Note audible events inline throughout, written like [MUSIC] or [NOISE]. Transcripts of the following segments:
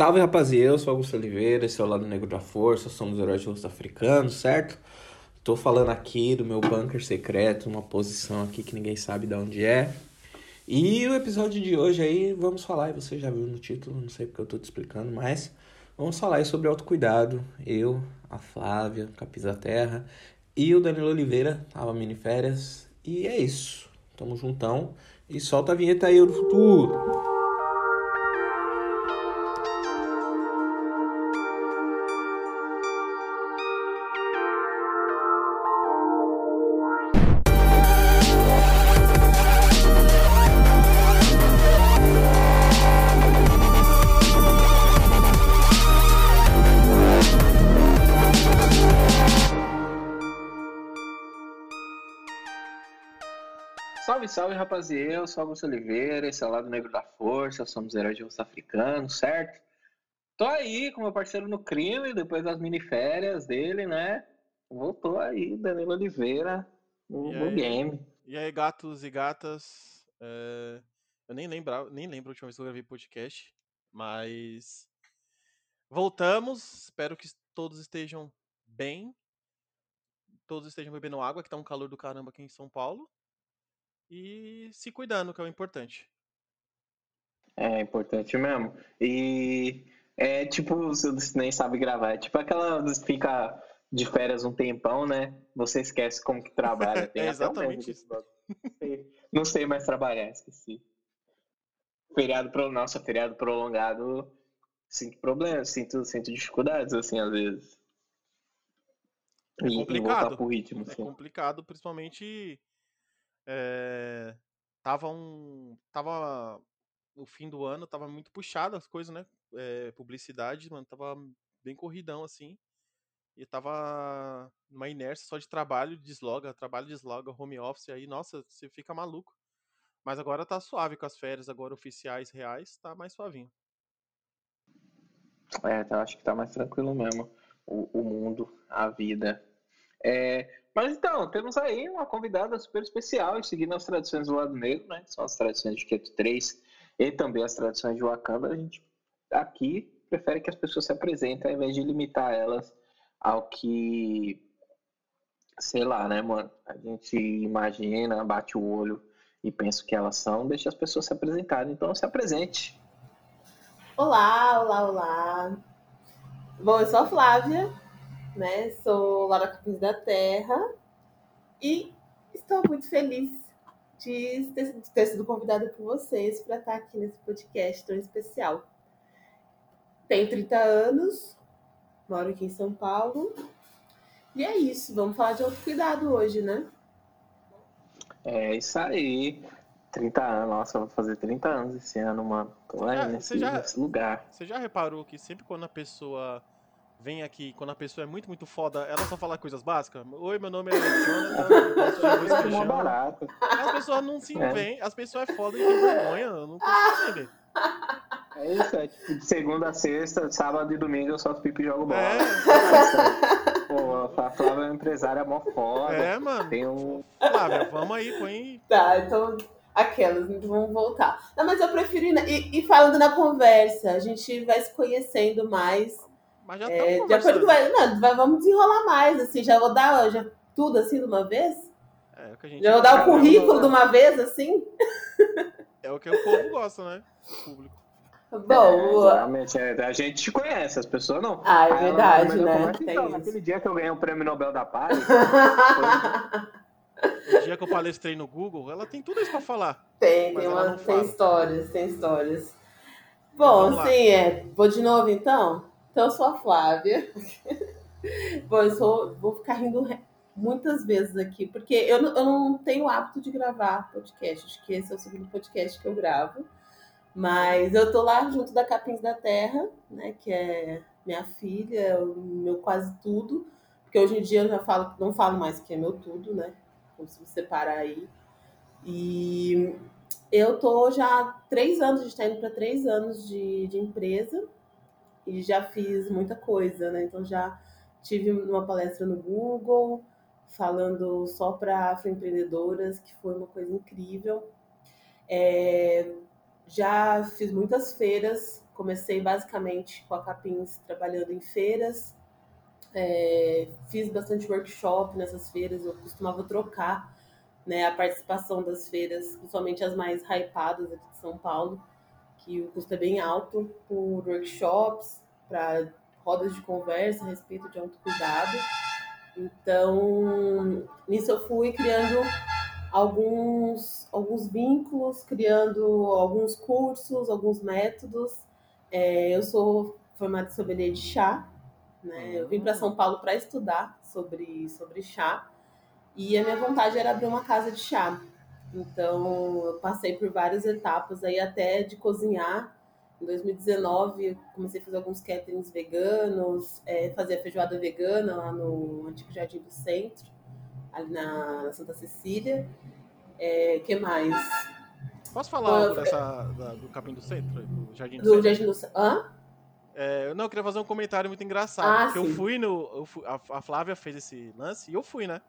Salve rapaziada, eu sou Augusto Oliveira, esse é o Lado Negro da Força, somos heróis de rosto africano, certo? Tô falando aqui do meu bunker secreto, uma posição aqui que ninguém sabe de onde é. E o episódio de hoje aí, vamos falar, e você já viu no título, não sei porque eu tô te explicando, mas vamos falar aí sobre autocuidado. Eu, a Flávia, Capisa Terra e o Danilo Oliveira, tava mini férias, e é isso. Tamo juntão e solta a vinheta aí do futuro. Rapaziada, eu sou Augusto Oliveira, esse é o Lado Negro da Força, somos heróis de rosto africano, certo? Tô aí com meu parceiro no crime, depois das miniférias dele, né? Voltou aí, Danilo Oliveira, no, no game. E aí, gatos e gatas, é... eu nem lembro, nem lembro a última vez que eu gravei podcast, mas voltamos, espero que todos estejam bem, todos estejam bebendo água, que tá um calor do caramba aqui em São Paulo e se cuidando, que é o importante. É importante mesmo. E é tipo, você nem sabe gravar. É tipo aquela fica de férias um tempão, né? Você esquece como que trabalha. [LAUGHS] Tem é exatamente isso. Não sei mais trabalhar, esqueci. Feriado pro nossa feriado prolongado, sinto problemas, sinto, sinto dificuldades assim às vezes. É complicado. Pro ritmo, é assim. complicado, principalmente é, tava um. Tava. No fim do ano, tava muito puxado as coisas, né? É, publicidade, mano, tava bem corridão, assim. E tava numa inércia só de trabalho, desloga, trabalho, desloga, home office, aí, nossa, você fica maluco. Mas agora tá suave com as férias agora oficiais, reais, tá mais suavinho. É, tá, acho que tá mais tranquilo mesmo. O, o mundo, a vida. É, mas então, temos aí uma convidada super especial e seguindo as tradições do lado negro, né? São as tradições de Keto 3 e também as tradições de Wakanda. A gente aqui prefere que as pessoas se apresentem ao invés de limitar elas ao que, sei lá, né, mano? A gente imagina, bate o olho e pensa que elas são, deixa as pessoas se apresentarem. Então, se apresente. Olá, olá, olá. Bom, eu sou a Flávia, né? Sou Laura Capins da Terra e estou muito feliz de ter, de ter sido convidada por vocês para estar aqui nesse podcast tão especial. Tenho 30 anos, moro aqui em São Paulo. E é isso, vamos falar de autocuidado hoje, né? É isso aí. 30 anos, nossa, eu vou fazer 30 anos esse ano, mano. Tô aí nesse, já, nesse lugar. Você já reparou que sempre quando a pessoa vem aqui, quando a pessoa é muito, muito foda, ela só fala coisas básicas. Oi, meu nome é [LAUGHS] Jonathan, te arroz barato. As pessoas não se vêm, é. as pessoas é foda e tem vergonha, eu não consigo entender. É isso, é tipo de segunda a sexta, sábado e domingo eu só pipo e jogo bola. É. Pô, a Flávia é uma empresária mó foda. É, mano. Tem um. Flávia, vamos aí, põe. Tá, então. Aquelas, então vamos voltar. Não, mas eu prefiro. Ir, e, e falando na conversa, a gente vai se conhecendo mais mas já é. Vai, não, vai, vamos desenrolar mais, assim, já vou dar já, tudo assim de uma vez? É, o que a gente já vou dar o currículo de uma vez, assim? É o que o povo gosta, né? O público. Bom, é, realmente, é, a gente te conhece, as pessoas não. Ah, é verdade, né? então, naquele dia que eu ganhei o prêmio Nobel da Paz. foi... [LAUGHS] O dia que eu palestrei no Google, ela tem tudo isso pra falar. Tem, tem, uma, tem histórias, tem histórias. Bom, sim, é. Vou de novo então? Então, eu sou a Flávia. [LAUGHS] Bom, eu sou, vou ficar rindo muitas vezes aqui, porque eu, eu não tenho o hábito de gravar podcast. Acho que esse é o segundo podcast que eu gravo. Mas eu tô lá junto da Capins da Terra, né? Que é minha filha, meu quase tudo. Porque hoje em dia eu já falo, não falo mais que é meu tudo, né? Você separar aí. E eu tô já há três anos, a gente tá indo para três anos de, de empresa e já fiz muita coisa, né? Então já tive uma palestra no Google falando só para afroempreendedoras, que foi uma coisa incrível. É, já fiz muitas feiras comecei basicamente com a Capins trabalhando em feiras, é, fiz bastante workshop nessas feiras, eu costumava trocar né, a participação das feiras, principalmente as mais hypadas aqui de São Paulo, que o custo é bem alto, por workshops, para rodas de conversa a respeito de autocuidado. Então, nisso eu fui criando alguns, alguns vínculos, criando alguns cursos, alguns métodos. É, eu sou formada em sommelier de chá, né? Eu vim para São Paulo para estudar sobre, sobre chá e a minha vontade era abrir uma casa de chá. Então, eu passei por várias etapas aí até de cozinhar. Em 2019, comecei a fazer alguns caterings veganos, é, fazia feijoada vegana lá no Antigo Jardim do Centro, ali na, Santa Cecília. É, que mais? Posso falar algo dessa, da, do Capim do Centro? Do Jardim do, do Centro? Jardim do Centro. Hã? É, não, eu queria fazer um comentário muito engraçado. Ah, eu fui no. Eu fui, a, a, Flávia fez esse lance e eu fui, né?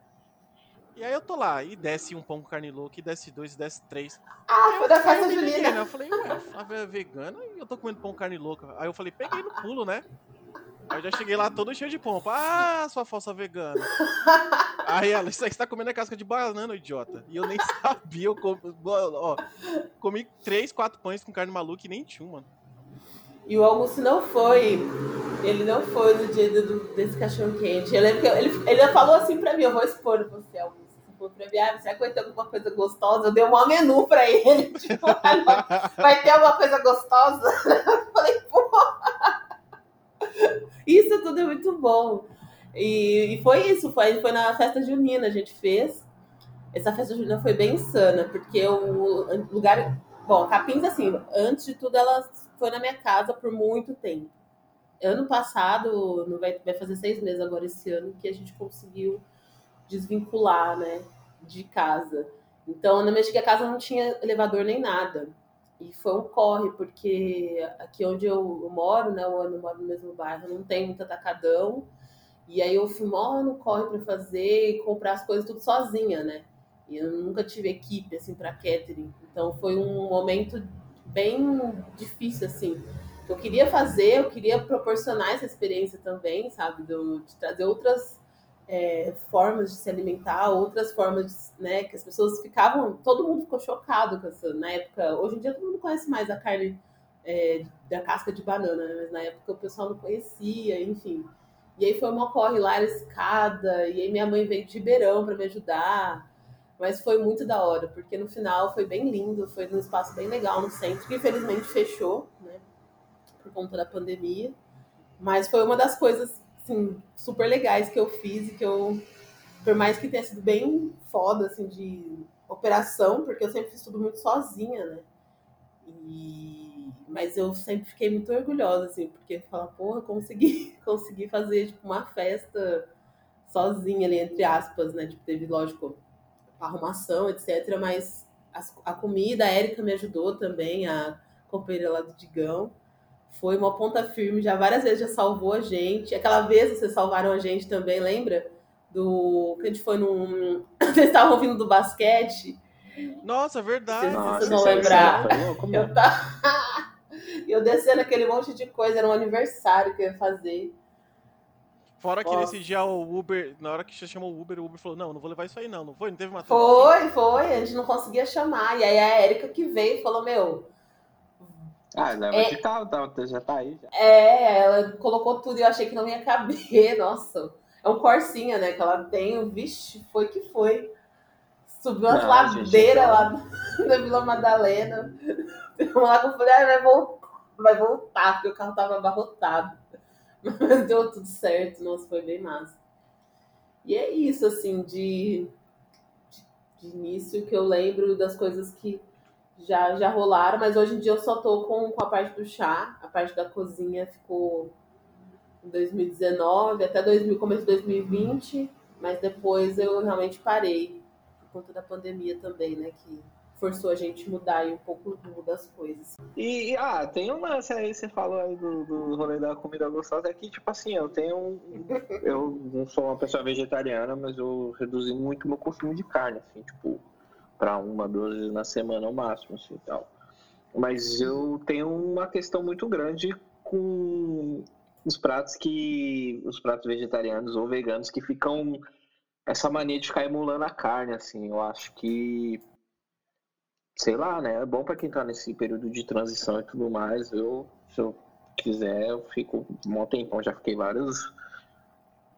E aí eu tô lá, e desce um pão com carne louca, e desce dois, e desce três. Ah, foi da festa. Né? Eu falei, ué, a Flávia é vegana e eu tô comendo pão com carne louca. Aí eu falei, peguei no pulo, né? Aí eu já cheguei lá todo cheio de pompa. Ah, sua falsa vegana. aí ela, isso aí você tá comendo a casca de banana, idiota. E eu nem [LAUGHS] sabia, eu comi, ó, comi três, quatro pães com carne maluca e nem tinha, mano. E o Augusto não foi. Ele não foi no dia do, desse cachorro quente. Eu lembro que ele, ele falou assim pra mim: eu vou expor você, Augusto. Falou pra mim, ah, você vai ter alguma coisa gostosa? Eu dei um menu pra ele. [LAUGHS] Tipo, vai ter alguma coisa gostosa? [LAUGHS] Eu falei, pô. Isso tudo é muito bom. E, e, foi isso, foi, foi na festa junina, a gente fez. Essa festa junina foi bem insana, porque o lugar. Bom, Capins, assim, antes de tudo, ela foi na minha casa por muito tempo. Ano passado, não vai fazer seis meses agora esse ano, que a gente conseguiu desvincular, né, de casa. Então, na minha antiga casa não tinha elevador nem nada. E foi um corre, porque aqui onde eu moro, né, eu moro no mesmo bairro, não tem muito atacadão. E aí eu fui mó no corre para fazer e comprar as coisas tudo sozinha, né? E eu nunca tive equipe, assim, para catering. Então foi um momento bem difícil, assim. Eu queria fazer, eu queria proporcionar essa experiência também, sabe? Do, de trazer outras é, formas de se alimentar, outras formas, de, né? Que as pessoas ficavam, todo mundo ficou chocado com essa, na época. Hoje em dia todo mundo conhece mais a carne é, da casca de banana, né? Mas na época o pessoal não conhecia, enfim. E aí foi uma corre lá, era escada, e aí minha mãe veio de Ribeirão para me ajudar. Mas foi muito da hora, porque no final foi bem lindo, foi num espaço bem legal no centro, que infelizmente fechou, né? Por conta da pandemia. Mas foi uma das coisas, assim, super legais que eu fiz e que eu, por mais que tenha sido bem foda, assim, de operação, porque eu sempre fiz tudo muito sozinha, né? E... Mas eu sempre fiquei muito orgulhosa, assim, porque falar, porra, consegui, [LAUGHS] consegui fazer, tipo, uma festa sozinha ali, entre aspas, né? Tipo, teve, lógico, arrumação, etc. Mas a, a comida, a Érica me ajudou também, a companheira lá do Digão. Foi uma ponta firme, já várias vezes já salvou a gente. Aquela vez vocês salvaram a gente também, lembra? Do que a gente foi num. [COUGHS] Vocês estavam vindo do basquete. Nossa, verdade. Vocês, não lembrar. Eu, tá... [LAUGHS] eu descendo aquele monte de coisa, era um aniversário que eu ia fazer. Fora que Nossa. nesse dia o Uber, na hora que você chamou o Uber, o Uber falou: Não, não vou levar isso aí, não. Não foi? Não teve uma Foi, foi. A gente não conseguia chamar. E aí a Erika que veio e falou: Meu. Ah, leva é... de carro, tá, já tá aí. Já. É, ela colocou tudo e eu achei que não ia caber. [LAUGHS] Nossa. É um Corsinha, né? Que ela tem. Vixe, foi que foi. Subiu umas ladeiras lá [LAUGHS] da Vila Madalena. [LAUGHS] Lá que eu falei: ah, vai voltar, vai voltar, porque o carro tava abarrotado. Mas deu tudo certo, nossa, foi bem massa. E é isso, assim, de, de, de, início que eu lembro das coisas que já, já rolaram, mas hoje em dia eu só tô com, com a parte do chá, a parte da cozinha ficou em 2019 até 2000, começo de 2020, mas depois eu realmente parei por conta da pandemia também, né, que forçou a gente mudar aí um pouco das coisas. E, ah, tem uma aí, você falou aí do, do rolê da comida gostosa, é que, tipo assim, eu tenho eu não sou uma pessoa vegetariana, mas eu reduzi muito meu consumo de carne, assim, tipo, para uma, duas vezes na semana ao máximo, assim, tal. Mas eu tenho uma questão muito grande com os pratos que. os pratos vegetarianos ou veganos que ficam. essa mania de ficar emulando a carne, assim. Eu acho que. Sei lá, né? É bom para quem tá nesse período de transição e tudo mais. Eu, se eu quiser, eu fico um tempão, já fiquei vários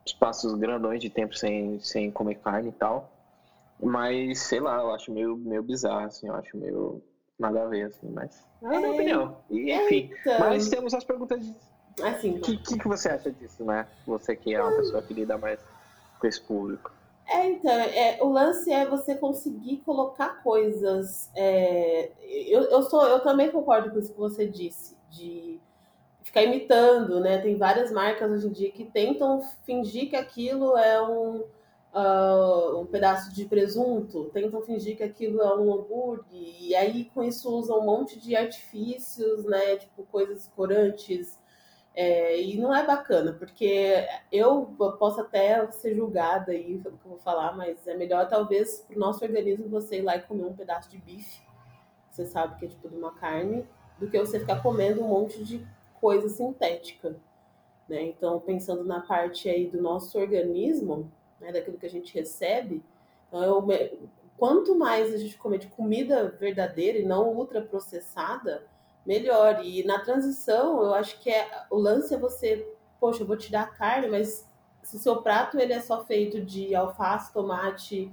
espaços grandões de tempo sem, sem comer carne e tal. Mas, sei lá, eu acho meio, meio bizarro, assim, eu acho meio nada a ver, assim, mas é a minha é, opinião. E, enfim, então... mas temos as perguntas de... Assim, o que, que, que, você acha disso, né? Você que é uma pessoa que lida mais com esse público. É, então, é, o lance é você conseguir colocar coisas. É, eu, eu, sou, eu também concordo com isso que você disse, de ficar imitando, né? Tem várias marcas hoje em dia que tentam fingir que aquilo é um, uh, um pedaço de presunto, tentam fingir que aquilo é um hambúrguer, e aí com isso usam um monte de artifícios, né? Tipo, coisas corantes. É, e não é bacana, porque eu posso até ser julgada aí pelo que eu vou falar, mas é melhor talvez para o nosso organismo você ir lá e comer um pedaço de bife, você sabe que é tipo de uma carne, do que você ficar comendo um monte de coisa sintética. Né? Então, pensando na parte aí do nosso organismo, né, daquilo que a gente recebe, então eu, quanto mais a gente comer de comida verdadeira e não ultraprocessada, melhor. E na transição, eu acho que é, o lance é você, poxa, eu vou tirar a carne, mas se o seu prato ele é só feito de alface, tomate,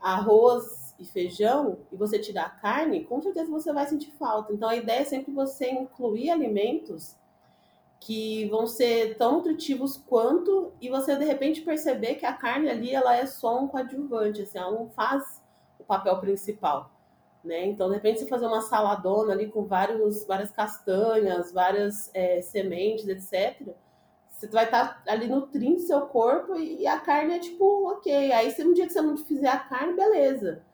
arroz e feijão, e você tirar a carne, com certeza você vai sentir falta. Então a ideia é sempre você incluir alimentos que vão ser tão nutritivos quanto e você de repente perceber que a carne ali ela é só um coadjuvante, assim, ela não faz o papel principal, né? Então de repente você fazer uma saladona ali com vários, várias castanhas, várias é, sementes, etc. Você vai estar tá ali nutrindo seu corpo e a carne é tipo ok. Aí se um dia que você não fizer a carne, beleza.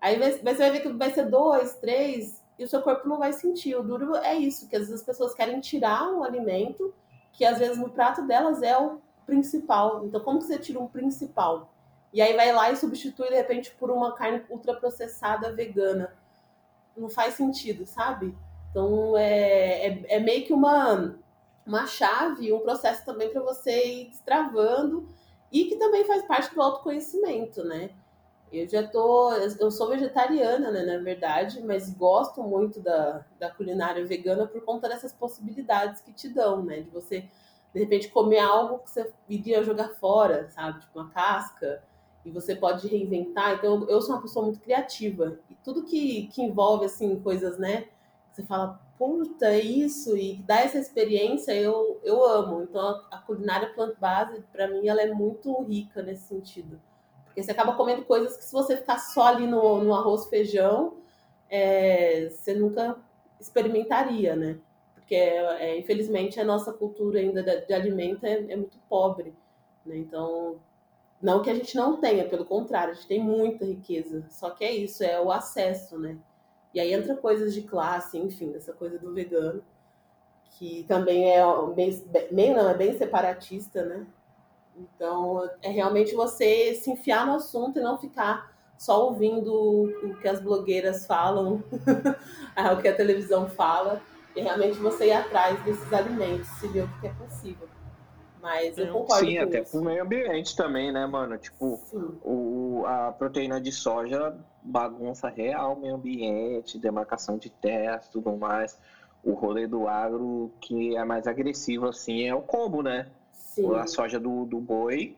Aí você vai ver que vai ser dois, três, e o seu corpo não vai sentir. O duro é isso, que às vezes as pessoas querem tirar um alimento que às vezes no prato delas é o principal. Então, como que você tira um principal? E aí vai lá e substitui de repente por uma carne ultraprocessada vegana. Não faz sentido, sabe? Então é, é, é meio que uma, uma chave, um processo também para você ir destravando e que também faz parte do autoconhecimento, né? Eu já tô. Eu sou vegetariana, né, na verdade, mas gosto muito da, da culinária vegana por conta dessas possibilidades que te dão, né? De você, de repente, comer algo que você iria jogar fora, sabe? Tipo uma casca, e você pode reinventar. Então, eu sou uma pessoa muito criativa. E tudo que, que envolve, assim, coisas, né? Você fala, puta, é isso, e dá essa experiência, eu, eu amo. Então, a, a culinária plant-base, para mim, ela é muito rica nesse sentido. Porque você acaba comendo coisas que se você ficar só ali no, no arroz feijão, é, você nunca experimentaria, né? Porque, é, infelizmente, a nossa cultura ainda de, de alimento é, é, muito pobre, né? Então, não que a gente não tenha, pelo contrário, a gente tem muita riqueza. Só que é isso, é o acesso, né? E aí entra coisas de classe, enfim, essa coisa do vegano, que também é bem não, é bem separatista, né? Então, é realmente você se enfiar no assunto e não ficar só ouvindo o que as blogueiras falam, [LAUGHS] o que a televisão fala, e realmente você ir atrás desses alimentos, se ver o que é possível. Mas eu concordo Sim, até isso. pro meio ambiente também, né, mano? Tipo, o, a proteína de soja bagunça real o meio ambiente, demarcação de terras, tudo mais. O rolê do agro que é mais agressivo, assim, é o combo, né? Sim. A soja do, do boi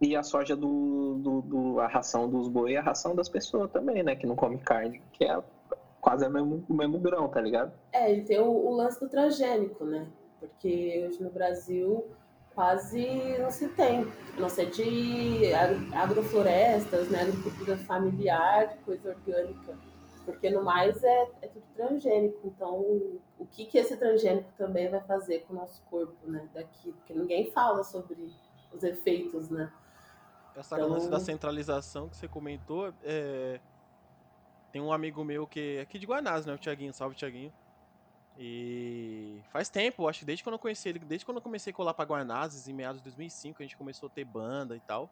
e a soja do, do, do, a ração dos boi e a ração das pessoas também, né? Que não come carne, que é quase o mesmo, o mesmo grão, tá ligado? É, e tem o, o lance do transgênico, né? Porque hoje no Brasil quase não se tem. Não ser de agroflorestas, né? Agricultura familiar, coisa orgânica porque no mais é, é tudo transgênico. Então, o que, que esse transgênico também vai fazer com o nosso corpo, né? Daqui, porque ninguém fala sobre os efeitos, né? Essa então... lance da centralização que você comentou, é... tem um amigo meu que é aqui de Guanás, né? O Tiaguinho, salve Tiaguinho. E faz tempo, acho que desde quando eu conheci ele, desde quando eu comecei a colar pra Guanazes, em meados de 2005, a gente começou a ter banda e tal.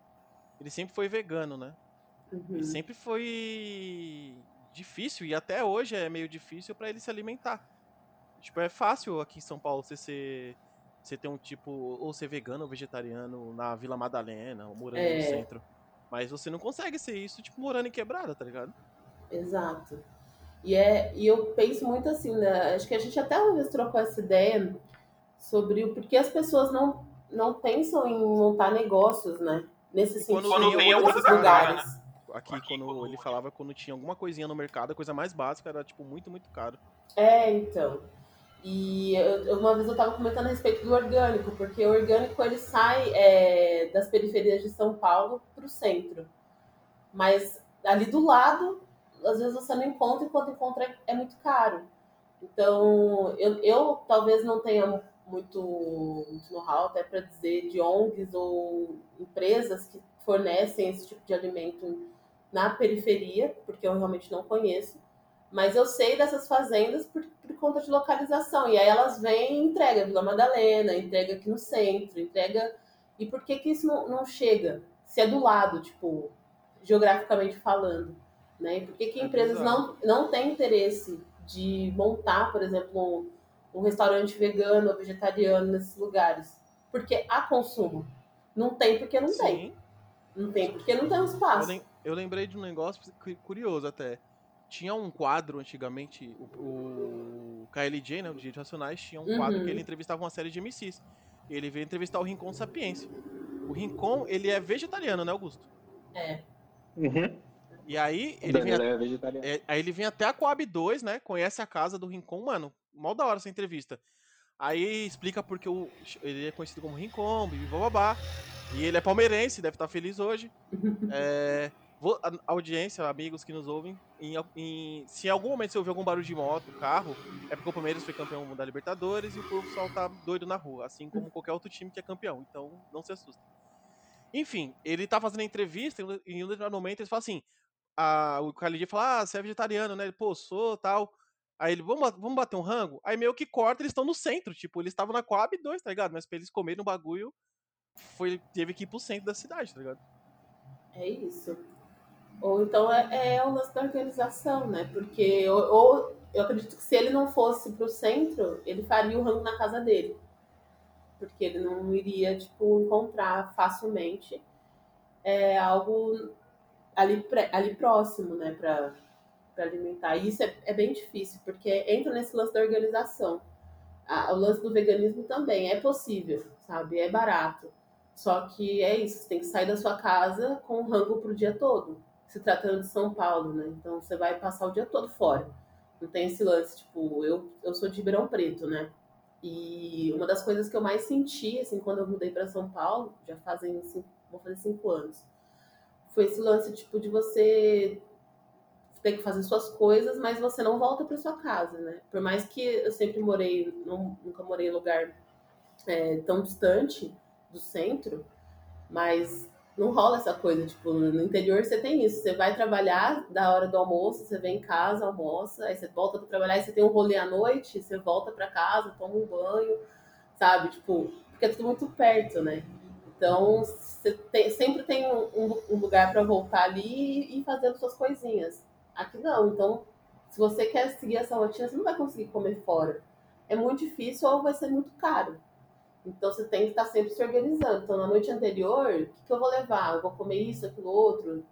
Ele sempre foi vegano, né? Uhum. E sempre foi difícil, e até hoje é meio difícil para ele se alimentar. Tipo, é fácil aqui em São Paulo você ser. Você ter um tipo, ou ser vegano ou vegetariano na Vila Madalena, ou morando é. no centro. Mas você não consegue ser isso, tipo, morando em quebrada, tá ligado? Exato. E, é, e eu penso muito assim, né? Acho que a gente até uma vez trocou essa ideia sobre o porquê as pessoas não, não pensam em montar negócios, né? Nesse sentido, quando em outros lugares. Né? Aqui, aqui, quando ele falava quando tinha alguma coisinha no mercado, a coisa mais básica era, tipo, muito, muito caro. É, então. E eu, uma vez eu estava comentando a respeito do orgânico, porque o orgânico ele sai é, das periferias de São Paulo para o centro. Mas ali do lado, às vezes você não encontra e quando encontra é, é muito caro. Então, eu, eu talvez não tenha muito, muito know-how até para dizer de ONGs ou empresas que fornecem esse tipo de alimento na periferia, porque eu realmente não conheço. Mas eu sei dessas fazendas por, por conta de localização. E aí elas vêm e entregam Vila Madalena, entrega aqui no centro, entrega. E por que, que isso não, não chega? Se é do lado, tipo, geograficamente falando. Né? E por que, que é empresas não, não têm interesse de montar, por exemplo, um, um restaurante vegano ou vegetariano nesses lugares? Porque há consumo. Não tem porque não Sim. tem. Não tem porque não tem um espaço. Eu, eu lembrei de um negócio curioso até. Tinha um quadro antigamente, o, o KLJ, né, o Direitos Racionais, tinha um uhum. quadro que ele entrevistava uma série de MCs. E ele veio entrevistar o Rincon Sapiência. O Rincon, ele é vegetariano, né, Augusto? É. Uhum. E aí ele, vem, é é, aí ele vem até a Coab 2, né? Conhece a casa do Rincon, mano. Mal da hora essa entrevista. Aí explica porque o, ele é conhecido como Rincon, babá. E ele é palmeirense, deve estar feliz hoje. [LAUGHS] é, audiência, amigos que nos ouvem, em, em, se em algum momento você ouvir algum barulho de moto, carro, é porque o Palmeiras foi campeão da Libertadores e o pessoal tá doido na rua, assim como qualquer outro time que é campeão. Então não se assustem. Enfim, ele tá fazendo entrevista e em um determinado momento ele fala assim: a, o Khalid fala, ah, você é vegetariano, né? Ele, pô, sou, tal. Aí ele, vamos, vamos bater um rango? Aí meio que corta, eles estão no centro, tipo, eles estavam na Coab 2, tá ligado? Mas pra eles comerem o bagulho, foi, teve que ir pro centro da cidade, tá ligado? É isso. Ou então é, é o lance da organização, né? Porque, ou, ou, eu acredito que se ele não fosse pro centro, ele faria o rango na casa dele. Porque ele não iria, tipo, encontrar facilmente é, algo ali, ali próximo, né, para alimentar. E isso é, é, bem difícil, porque entra nesse lance da organização. A, o lance do veganismo também é possível, sabe? É barato. Só que é isso, você tem que sair da sua casa com um rango pro dia todo. Se tratando de São Paulo, né? Então você vai passar o dia todo fora. Não tem esse lance, tipo, eu, eu sou de Ribeirão Preto, né? E uma das coisas que eu mais senti, assim, quando eu mudei para São Paulo, já fazem cinco, vou fazer cinco anos, foi esse lance tipo de você ter que fazer suas coisas, mas você não volta para sua casa, né? Por mais que eu sempre morei, não, nunca morei em lugar é, tão distante do centro, mas não rola essa coisa, tipo, no interior você tem isso, você vai trabalhar da hora do almoço, você vem em casa, almoça, aí você volta para trabalhar, aí você tem um rolê à noite, você volta para casa, toma um banho, sabe? Tipo, porque é tudo muito perto, né? Então, você tem, sempre tem um, um lugar para voltar ali e fazer suas coisinhas. Aqui não. Então, se você quer seguir essa rotina, você não vai conseguir comer fora. É muito difícil ou vai ser muito caro. Então, você tem que estar sempre se organizando. Então, na noite anterior, o que, que eu vou levar? Eu vou comer isso, aquilo, outro.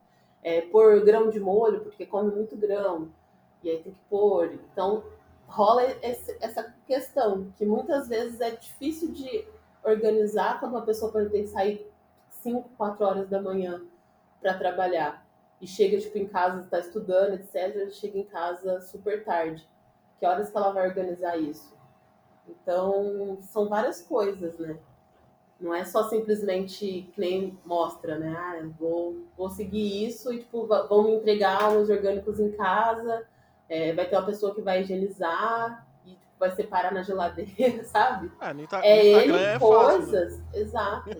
É, pôr grão de molho, porque come muito grão. E aí tem que pôr. Então, rola esse, essa questão, que muitas vezes é difícil de organizar quando uma pessoa ter que sair 5, 4 horas da manhã para trabalhar e chega tipo em casa, está estudando, etc, chega em casa super tarde. Que horas que ela vai organizar isso? Então, são várias coisas, né? Não é só simplesmente que nem mostra, né? Ah, vou, vou seguir isso e, tipo, vão me entregar os orgânicos em casa, é, vai ter uma pessoa que vai higienizar, vai separar na geladeira, [LAUGHS] sabe? Ah, tá, é ele é coisas, fácil, né? exato.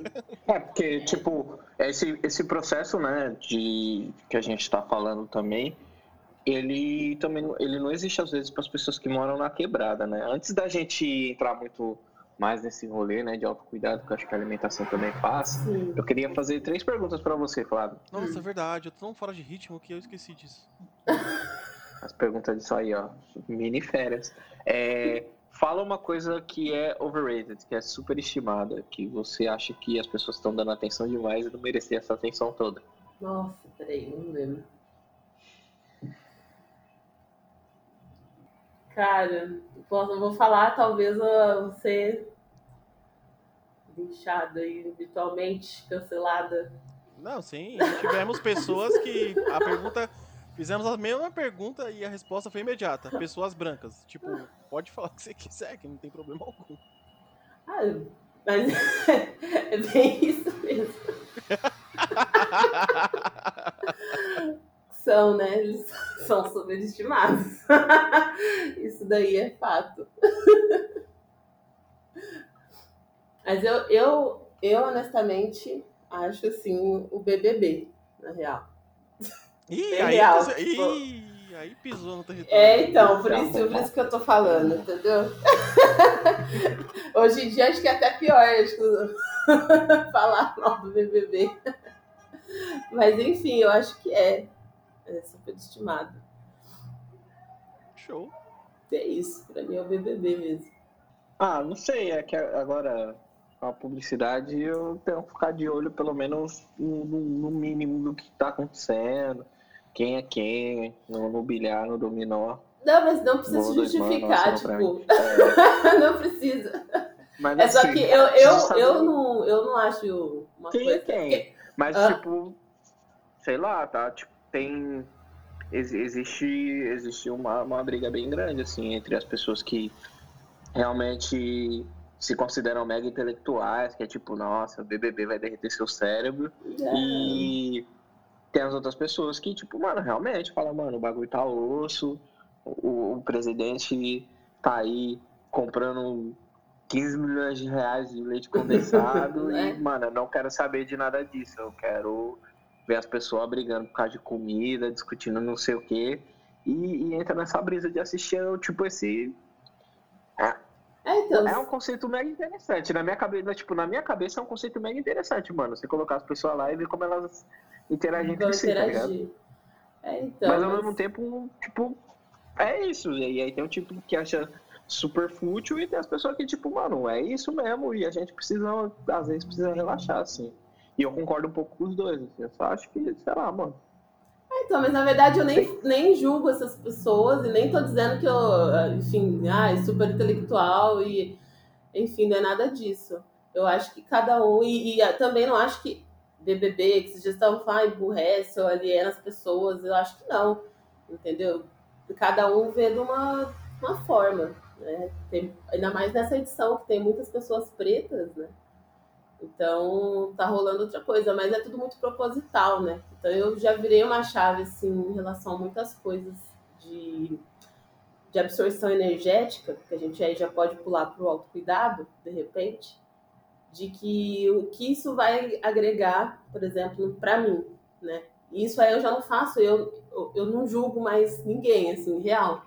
É porque tipo esse esse processo, né, de que a gente está falando também, ele também ele não existe às vezes para as pessoas que moram na quebrada, né? Antes da gente entrar muito mais nesse rolê, né, de autocuidado, que eu acho que a alimentação também faz. Sim. Eu queria fazer três perguntas para você, Flávio. Nossa, é verdade. Eu tô tão fora de ritmo que eu esqueci disso. [LAUGHS] as perguntas disso aí, ó. Mini férias. É, fala uma coisa que é overrated, que é superestimada, que você acha que as pessoas estão dando atenção demais e não merecer essa atenção toda. Nossa, peraí, não lembro. Cara, posso, vou falar, talvez você linchada aí virtualmente, cancelada. Não, sim, tivemos pessoas que a pergunta Fizemos a mesma pergunta e a resposta foi imediata. Pessoas brancas. Tipo, pode falar o que você quiser, que não tem problema algum. Ah, mas [LAUGHS] é bem isso mesmo. [LAUGHS] são, né? Eles [LAUGHS] são subestimados. [LAUGHS] Isso daí é fato. [LAUGHS] Mas eu, eu, eu honestamente acho assim o BBB, na real. Ih, aí, real, tipo... Ih, aí pisou no território. É, então, por isso, por isso que eu tô falando, entendeu? Hoje em dia acho que é até pior acho que falar mal do BBB. Mas enfim, eu acho que é. É superestimado. Show. É isso, pra mim é o BBB mesmo. Ah, não sei, é que agora a publicidade eu tenho que ficar de olho pelo menos no, no mínimo do que está acontecendo, quem é quem, no, no bilhar, no dominó. Não, mas não precisa justificar, tipo. É. [LAUGHS] não precisa. Mas, é assim, só que eu, eu, eu, não, eu não acho uma quem coisa. É quem? Mas, ah. tipo, sei lá, tá? Tipo, tem. Existe, existe uma, uma briga bem grande, assim, entre as pessoas que realmente se consideram mega intelectuais, que é tipo, nossa, o BBB vai derreter seu cérebro. É. E tem as outras pessoas que, tipo, mano, realmente fala, mano, o bagulho tá osso, o, o presidente tá aí comprando 15 milhões de reais de leite condensado [LAUGHS] e, é. mano, eu não quero saber de nada disso. Eu quero ver as pessoas brigando por causa de comida, discutindo não sei o quê. E, e entra nessa brisa de assistir, tipo, esse. É, é, então... é um conceito mega interessante. Na minha cabeça, tipo, na minha cabeça é um conceito mega interessante, mano. Você colocar as pessoas lá e ver como elas interagem entre si, tá ligado? É, então, mas ao mas... mesmo tempo, tipo, é isso. E aí tem um tipo que acha super fútil e tem as pessoas que, tipo, mano, é isso mesmo. E a gente precisa, às vezes, precisa relaxar, assim. E eu concordo um pouco com os dois, assim. Eu só acho que, sei lá, mano. É, então, mas na verdade eu nem, nem julgo essas pessoas e nem tô dizendo que eu, enfim, ah, é super intelectual e, enfim, não é nada disso. Eu acho que cada um, e, e também não acho que BBB, que vocês já estão falando, emburrece ou aliena as pessoas. Eu acho que não, entendeu? Cada um vê de uma, uma forma, né? Tem, ainda mais nessa edição, que tem muitas pessoas pretas, né? Então, tá rolando outra coisa, mas é tudo muito proposital, né? Então, eu já virei uma chave, assim, em relação a muitas coisas de, de absorção energética, que a gente aí já pode pular para o autocuidado, de repente de que o que isso vai agregar, por exemplo, para mim, né? Isso aí eu já não faço, eu, eu não julgo mais ninguém, assim, real,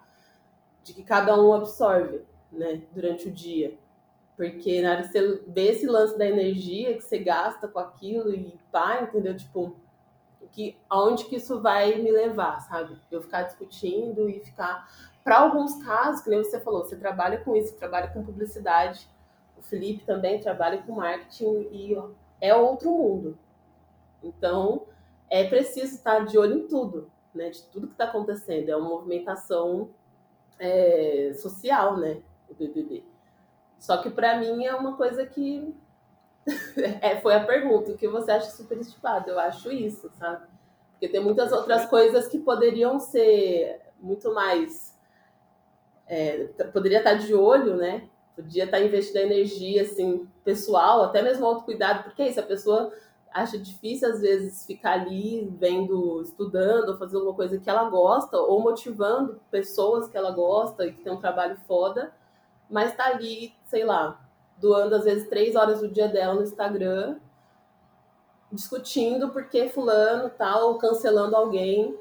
de que cada um absorve, né, durante o dia. Porque na hora que você vê esse lance da energia que você gasta com aquilo e pá, entendeu? Tipo, que, aonde que isso vai me levar, sabe? Eu ficar discutindo e ficar. Para alguns casos, que nem você falou, você trabalha com isso, trabalha com publicidade, Felipe também trabalha com marketing e é outro mundo. Então, é preciso estar de olho em tudo, né? De tudo que está acontecendo. É uma movimentação é, social, né? O BBB. Só que para mim é uma coisa que [LAUGHS] é, foi a pergunta, o que você acha superestimado? Eu acho isso, sabe? Porque tem muitas outras coisas que poderiam ser muito mais. É, poderia estar de olho, né? Podia estar investindo energia, assim, pessoal, até mesmo autocuidado, porque é isso, a pessoa acha difícil, às vezes, ficar ali vendo, estudando, ou fazendo alguma coisa que ela gosta, ou motivando pessoas que ela gosta e que tem um trabalho foda, mas tá ali, sei lá, doando, às vezes, três horas do dia dela no Instagram, discutindo porque fulano tal, ou cancelando alguém,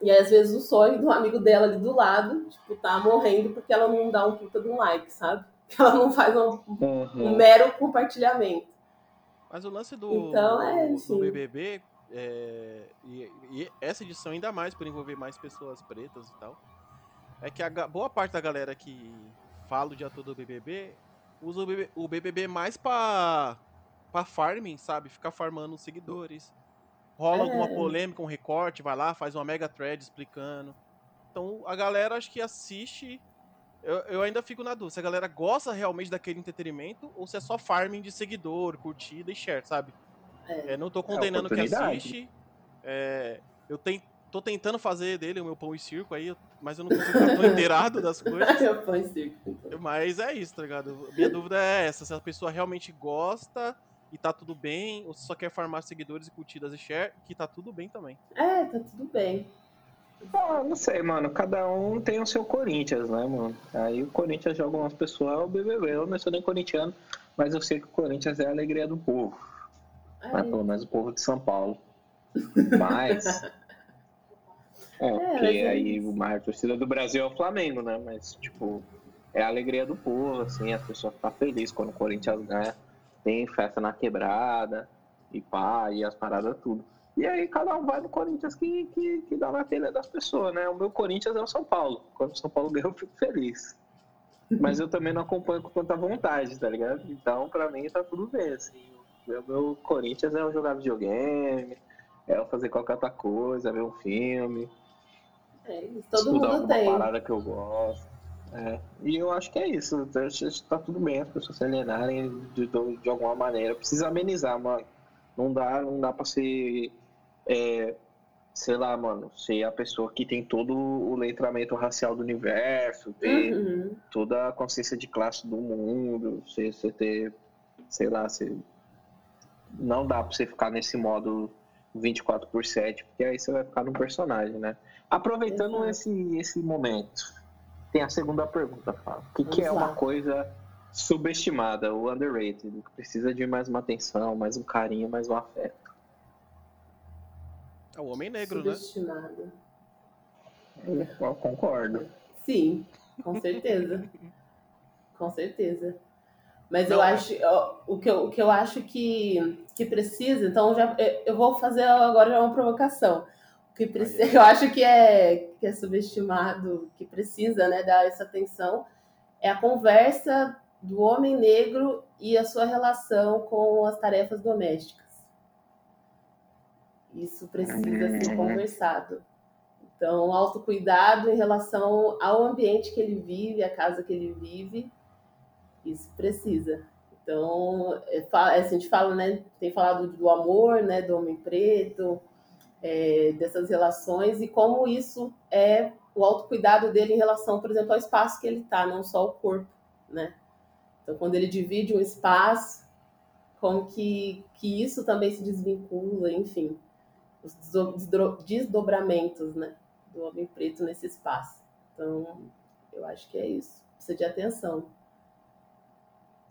e aí, às vezes, o sonho do amigo dela ali do lado, tipo, tá morrendo porque ela não dá um puta de um like, sabe? [LAUGHS] Ela não faz um, uhum. um mero compartilhamento. Mas o lance do, então, é, do BBB, é, e, e, essa edição ainda mais por envolver mais pessoas pretas e tal, é que a boa parte da galera que fala o dia todo do BBB usa o BBB, o BBB mais pra, pra farming, sabe? Ficar farmando seguidores. Rola é. alguma polêmica, um recorte, vai lá, faz uma mega thread explicando. Então a galera acho que assiste. Eu, eu ainda fico na dúvida se a galera gosta realmente daquele entretenimento ou se é só farming de seguidor, curtida e share, sabe? É. É, não tô é condenando é que assiste. É, eu tenho, tô tentando fazer dele o meu pão e circo aí, mas eu não consigo estar tão inteirado das [LAUGHS] coisas. meu pão e circo. Então. Mas é isso, tá ligado? Minha dúvida é essa, se a pessoa realmente gosta e tá tudo bem, ou se só quer farmar seguidores e curtidas e share, que tá tudo bem também. É, tá tudo bem. Ah, não sei, mano. Cada um tem o seu Corinthians, né, mano? Aí o Corinthians de algumas pessoas é o BBB. Eu não sou nem corintiano, mas eu sei que o Corinthians é a alegria do povo. Né? Pelo menos o povo de São Paulo. Mas. [LAUGHS] é, é, porque é aí o maior torcida do Brasil é o Flamengo, né? Mas, tipo, é a alegria do povo, assim, as pessoas ficam felizes quando o Corinthians ganha. Tem festa na quebrada, e pá, e as paradas tudo. E aí cada um vai no Corinthians que, que, que dá na telha das pessoas, né? O meu Corinthians é o São Paulo. Quando o São Paulo ganha, eu fico feliz. Mas eu também não acompanho com tanta vontade, tá ligado? Então, pra mim, tá tudo bem, assim. O meu Corinthians é eu jogar videogame, é eu fazer qualquer outra coisa, ver um filme. É isso, todo mundo tem. parada que eu gosto. É. E eu acho que é isso. Tá tudo bem as pessoas se alienarem de, de, de alguma maneira. Precisa amenizar, mano. Não dá, não dá pra ser. É, sei lá, mano, ser a pessoa que tem todo o letramento racial do universo, ter uhum. toda a consciência de classe do mundo, você, você ter, sei lá, você não dá pra você ficar nesse modo 24 por 7, porque aí você vai ficar no personagem, né? Aproveitando esse, esse momento, tem a segunda pergunta, Fábio. O que, que é uma coisa subestimada, o underrated, que precisa de mais uma atenção, mais um carinho, mais um afeto? É o homem negro, subestimado. né? Eu concordo. Sim, com certeza. com certeza. Mas não, eu acho o que eu, o que eu acho que, que precisa, então já eu vou fazer agora já uma provocação. O que precisa, [LAUGHS] eu acho que é que é subestimado, que precisa, né, dar essa atenção é a conversa do homem negro e a sua relação com as tarefas domésticas. Isso precisa ser uhum. conversado. Então, autocuidado em relação ao ambiente que ele vive, a casa que ele vive, isso precisa. Então, é, é a gente fala, né, tem falado do amor, né, do homem preto, é, dessas relações e como isso é o autocuidado dele em relação, por exemplo, ao espaço que ele está, não só o corpo, né? Então, quando ele divide um espaço, como que, que isso também se desvincula, enfim, os desdobramentos, né, do homem preto nesse espaço. Então, eu acho que é isso. Precisa de atenção.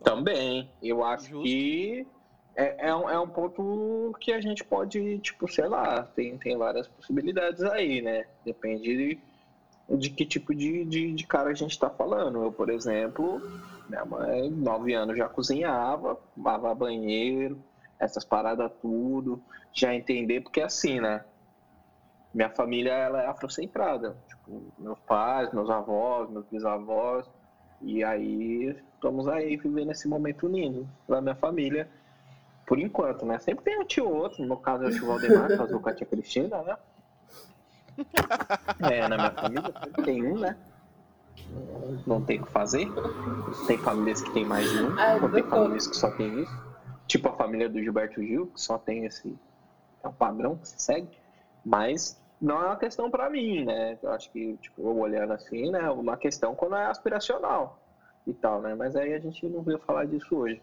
Também. Eu acho Justo. que é, é, um, é um ponto que a gente pode, tipo, sei lá, tem, tem várias possibilidades aí, né? Depende de, de que tipo de, de, de, cara a gente tá falando. Eu, por exemplo, minha mãe, nove anos, já cozinhava, lavava banheiro, essas paradas tudo, já entender, porque é assim, né? Minha família, ela é afrocentrada. Tipo, meus pais, meus avós, meus bisavós, e aí estamos aí vivendo esse momento lindo da minha família, por enquanto, né? Sempre tem um tio outro, no meu caso é o tio Valdemar, casou com a tia Cristina, né? É, na minha família tem um, né? Não tem o que fazer. Tem famílias que tem mais de um, Ai, ou tem famílias que só tem isso. Tipo a família do Gilberto Gil, que só tem esse. É um padrão que se segue. Mas não é uma questão para mim, né? Eu acho que, tipo, eu olhando assim, né? Uma questão quando é aspiracional e tal, né? Mas aí a gente não veio falar disso hoje.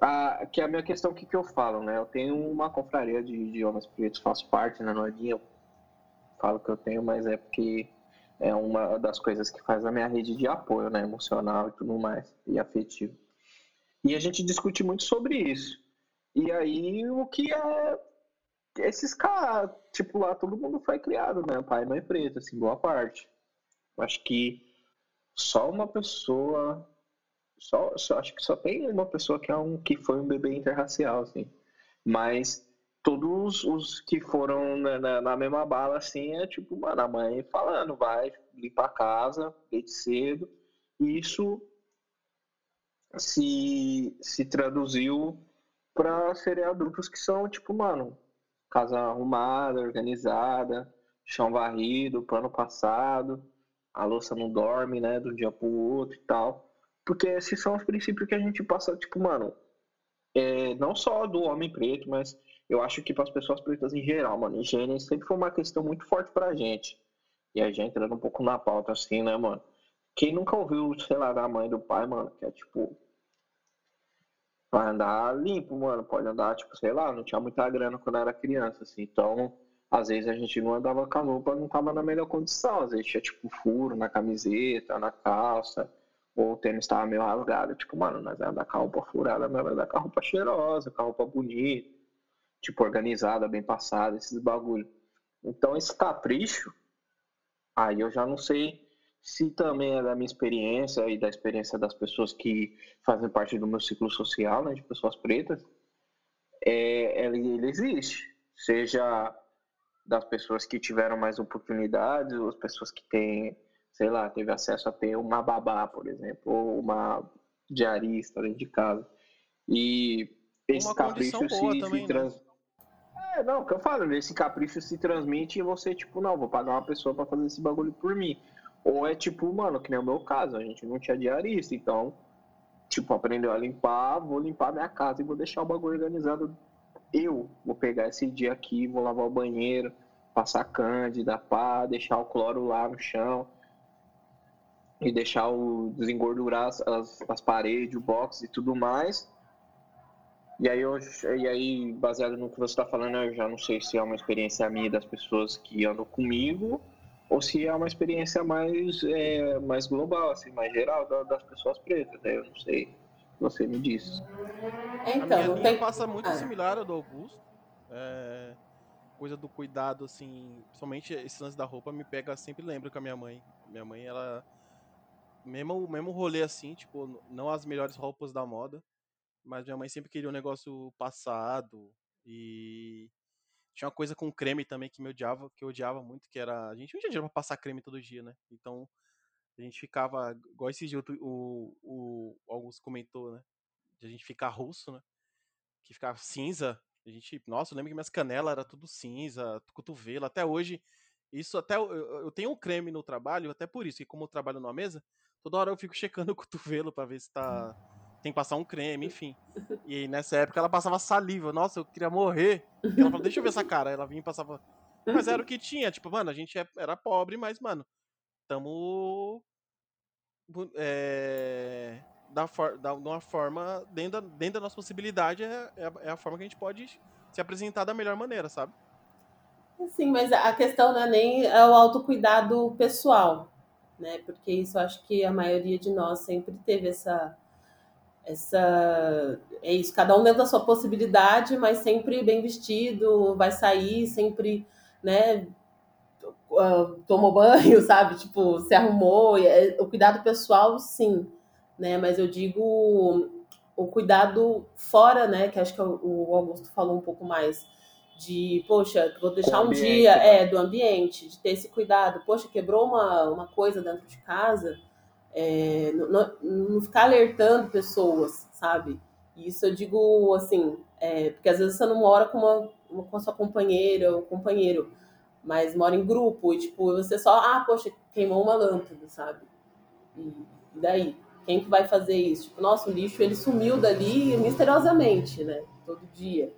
Ah, que é a minha questão, o que, que eu falo, né? Eu tenho uma confraria de, de homens pretos, faço parte, né? Não é eu falo que eu tenho, mas é porque é uma das coisas que faz a minha rede de apoio, né? Emocional e tudo mais, e afetivo. E a gente discute muito sobre isso. E aí, o que é. Esses caras, tipo, lá todo mundo foi criado, né? Pai e mãe preto, assim, boa parte. Acho que só uma pessoa. Só, só, acho que só tem uma pessoa que, é um, que foi um bebê interracial, assim. Mas todos os que foram na, na, na, mesma bala, assim, é tipo, mano, a mãe falando, vai limpar a casa, desde cedo. E isso se, se traduziu para serem adultos que são, tipo, mano, casa arrumada, organizada, chão varrido, plano passado, a louça não dorme, né, de um dia pro outro e tal. Porque esses são os princípios que a gente passa, tipo, mano, é, não só do homem preto, mas eu acho que para as pessoas pretas em geral, mano, higiene sempre foi uma questão muito forte pra gente. E a gente entrando um pouco na pauta, assim, né, mano? Quem nunca ouviu, sei lá, da mãe do pai, mano, que é tipo. Vai andar limpo, mano. Pode andar, tipo, sei lá, não tinha muita grana quando era criança, assim. Então, às vezes a gente não andava com a roupa, não tava na melhor condição. Às vezes tinha, tipo, furo na camiseta, na calça, ou o tênis tava meio rasgado. Tipo, mano, nós ia andar com a roupa furada, mas vai andar com a roupa cheirosa, com a roupa bonita tipo, organizada, bem passada, esses bagulho. Então, esse capricho, aí eu já não sei se também é da minha experiência e da experiência das pessoas que fazem parte do meu ciclo social, né, de pessoas pretas, é, ele, ele existe. Seja das pessoas que tiveram mais oportunidades, ou as pessoas que têm, sei lá, teve acesso a ter uma babá, por exemplo, ou uma diarista dentro de casa. E esse capricho se, também, se, trans, né? É, não, o que eu falo, esse capricho se transmite e você, tipo, não, vou pagar uma pessoa para fazer esse bagulho por mim. Ou é tipo, mano, que nem o meu caso, a gente não tinha diarista, então, tipo, aprendeu a limpar, vou limpar minha casa e vou deixar o bagulho organizado. Eu vou pegar esse dia aqui, vou lavar o banheiro, passar cândida, pá, deixar o cloro lá no chão e deixar o desengordurar as, as, as paredes, o box e tudo mais. E aí, eu, e aí, baseado no que você está falando, eu já não sei se é uma experiência minha das pessoas que andam comigo ou se é uma experiência mais, é, mais global, assim, mais geral das pessoas pretas. Né? Eu não sei. Você me diz. Então, a minha tem... passa muito ah. similar ao do Augusto. É, coisa do cuidado, assim, somente esse lance da roupa me pega, sempre lembro com a minha mãe. Minha mãe, ela mesmo mesmo rolê assim, tipo, não as melhores roupas da moda, mas minha mãe sempre queria um negócio passado e tinha uma coisa com creme também que me odiava, que eu odiava muito, que era a gente não tinha dinheiro pra passar creme todo dia, né? Então a gente ficava igual esse dia o, o, o Augusto comentou, né? De a gente ficar russo, né? Que ficava cinza. A gente, nossa, eu lembro que minhas canelas era tudo cinza, cotovelo, até hoje isso até eu, eu tenho um creme no trabalho, até por isso, que como eu trabalho numa mesa, toda hora eu fico checando [LAUGHS] o cotovelo para ver se tá tem que passar um creme, enfim. E aí, nessa época ela passava saliva. Nossa, eu queria morrer. E ela falou, deixa eu ver essa cara. Ela vinha e passava. Mas era o que tinha. Tipo, mano, a gente é, era pobre, mas, mano, tamo. É, da, for, da, de uma forma. Dentro da, dentro da nossa possibilidade, é, é, a, é a forma que a gente pode se apresentar da melhor maneira, sabe? Sim, mas a questão não é nem é o autocuidado pessoal, né? Porque isso acho que a maioria de nós sempre teve essa essa é isso, cada um dentro da sua possibilidade, mas sempre bem vestido, vai sair sempre, né, ah, tomou banho, [LAUGHS] sabe? Tipo, se arrumou, é, o cuidado pessoal, sim, né? Mas eu digo o cuidado fora, né? Que acho que o Augusto falou um pouco mais de, poxa, vou deixar um dia, né? é, do ambiente, de ter esse cuidado. Poxa, quebrou uma, uma coisa dentro de casa, é, não, não, ficar alertando pessoas, sabe? Isso eu digo assim, é, porque às vezes você não mora com, uma, com a sua companheira ou companheiro, mas mora em grupo e tipo, você só, ah, poxa, queimou uma lâmpada, sabe? E, daí? Quem que vai fazer isso? Tipo, nossa, o lixo ele sumiu dali misteriosamente, né? Todo dia.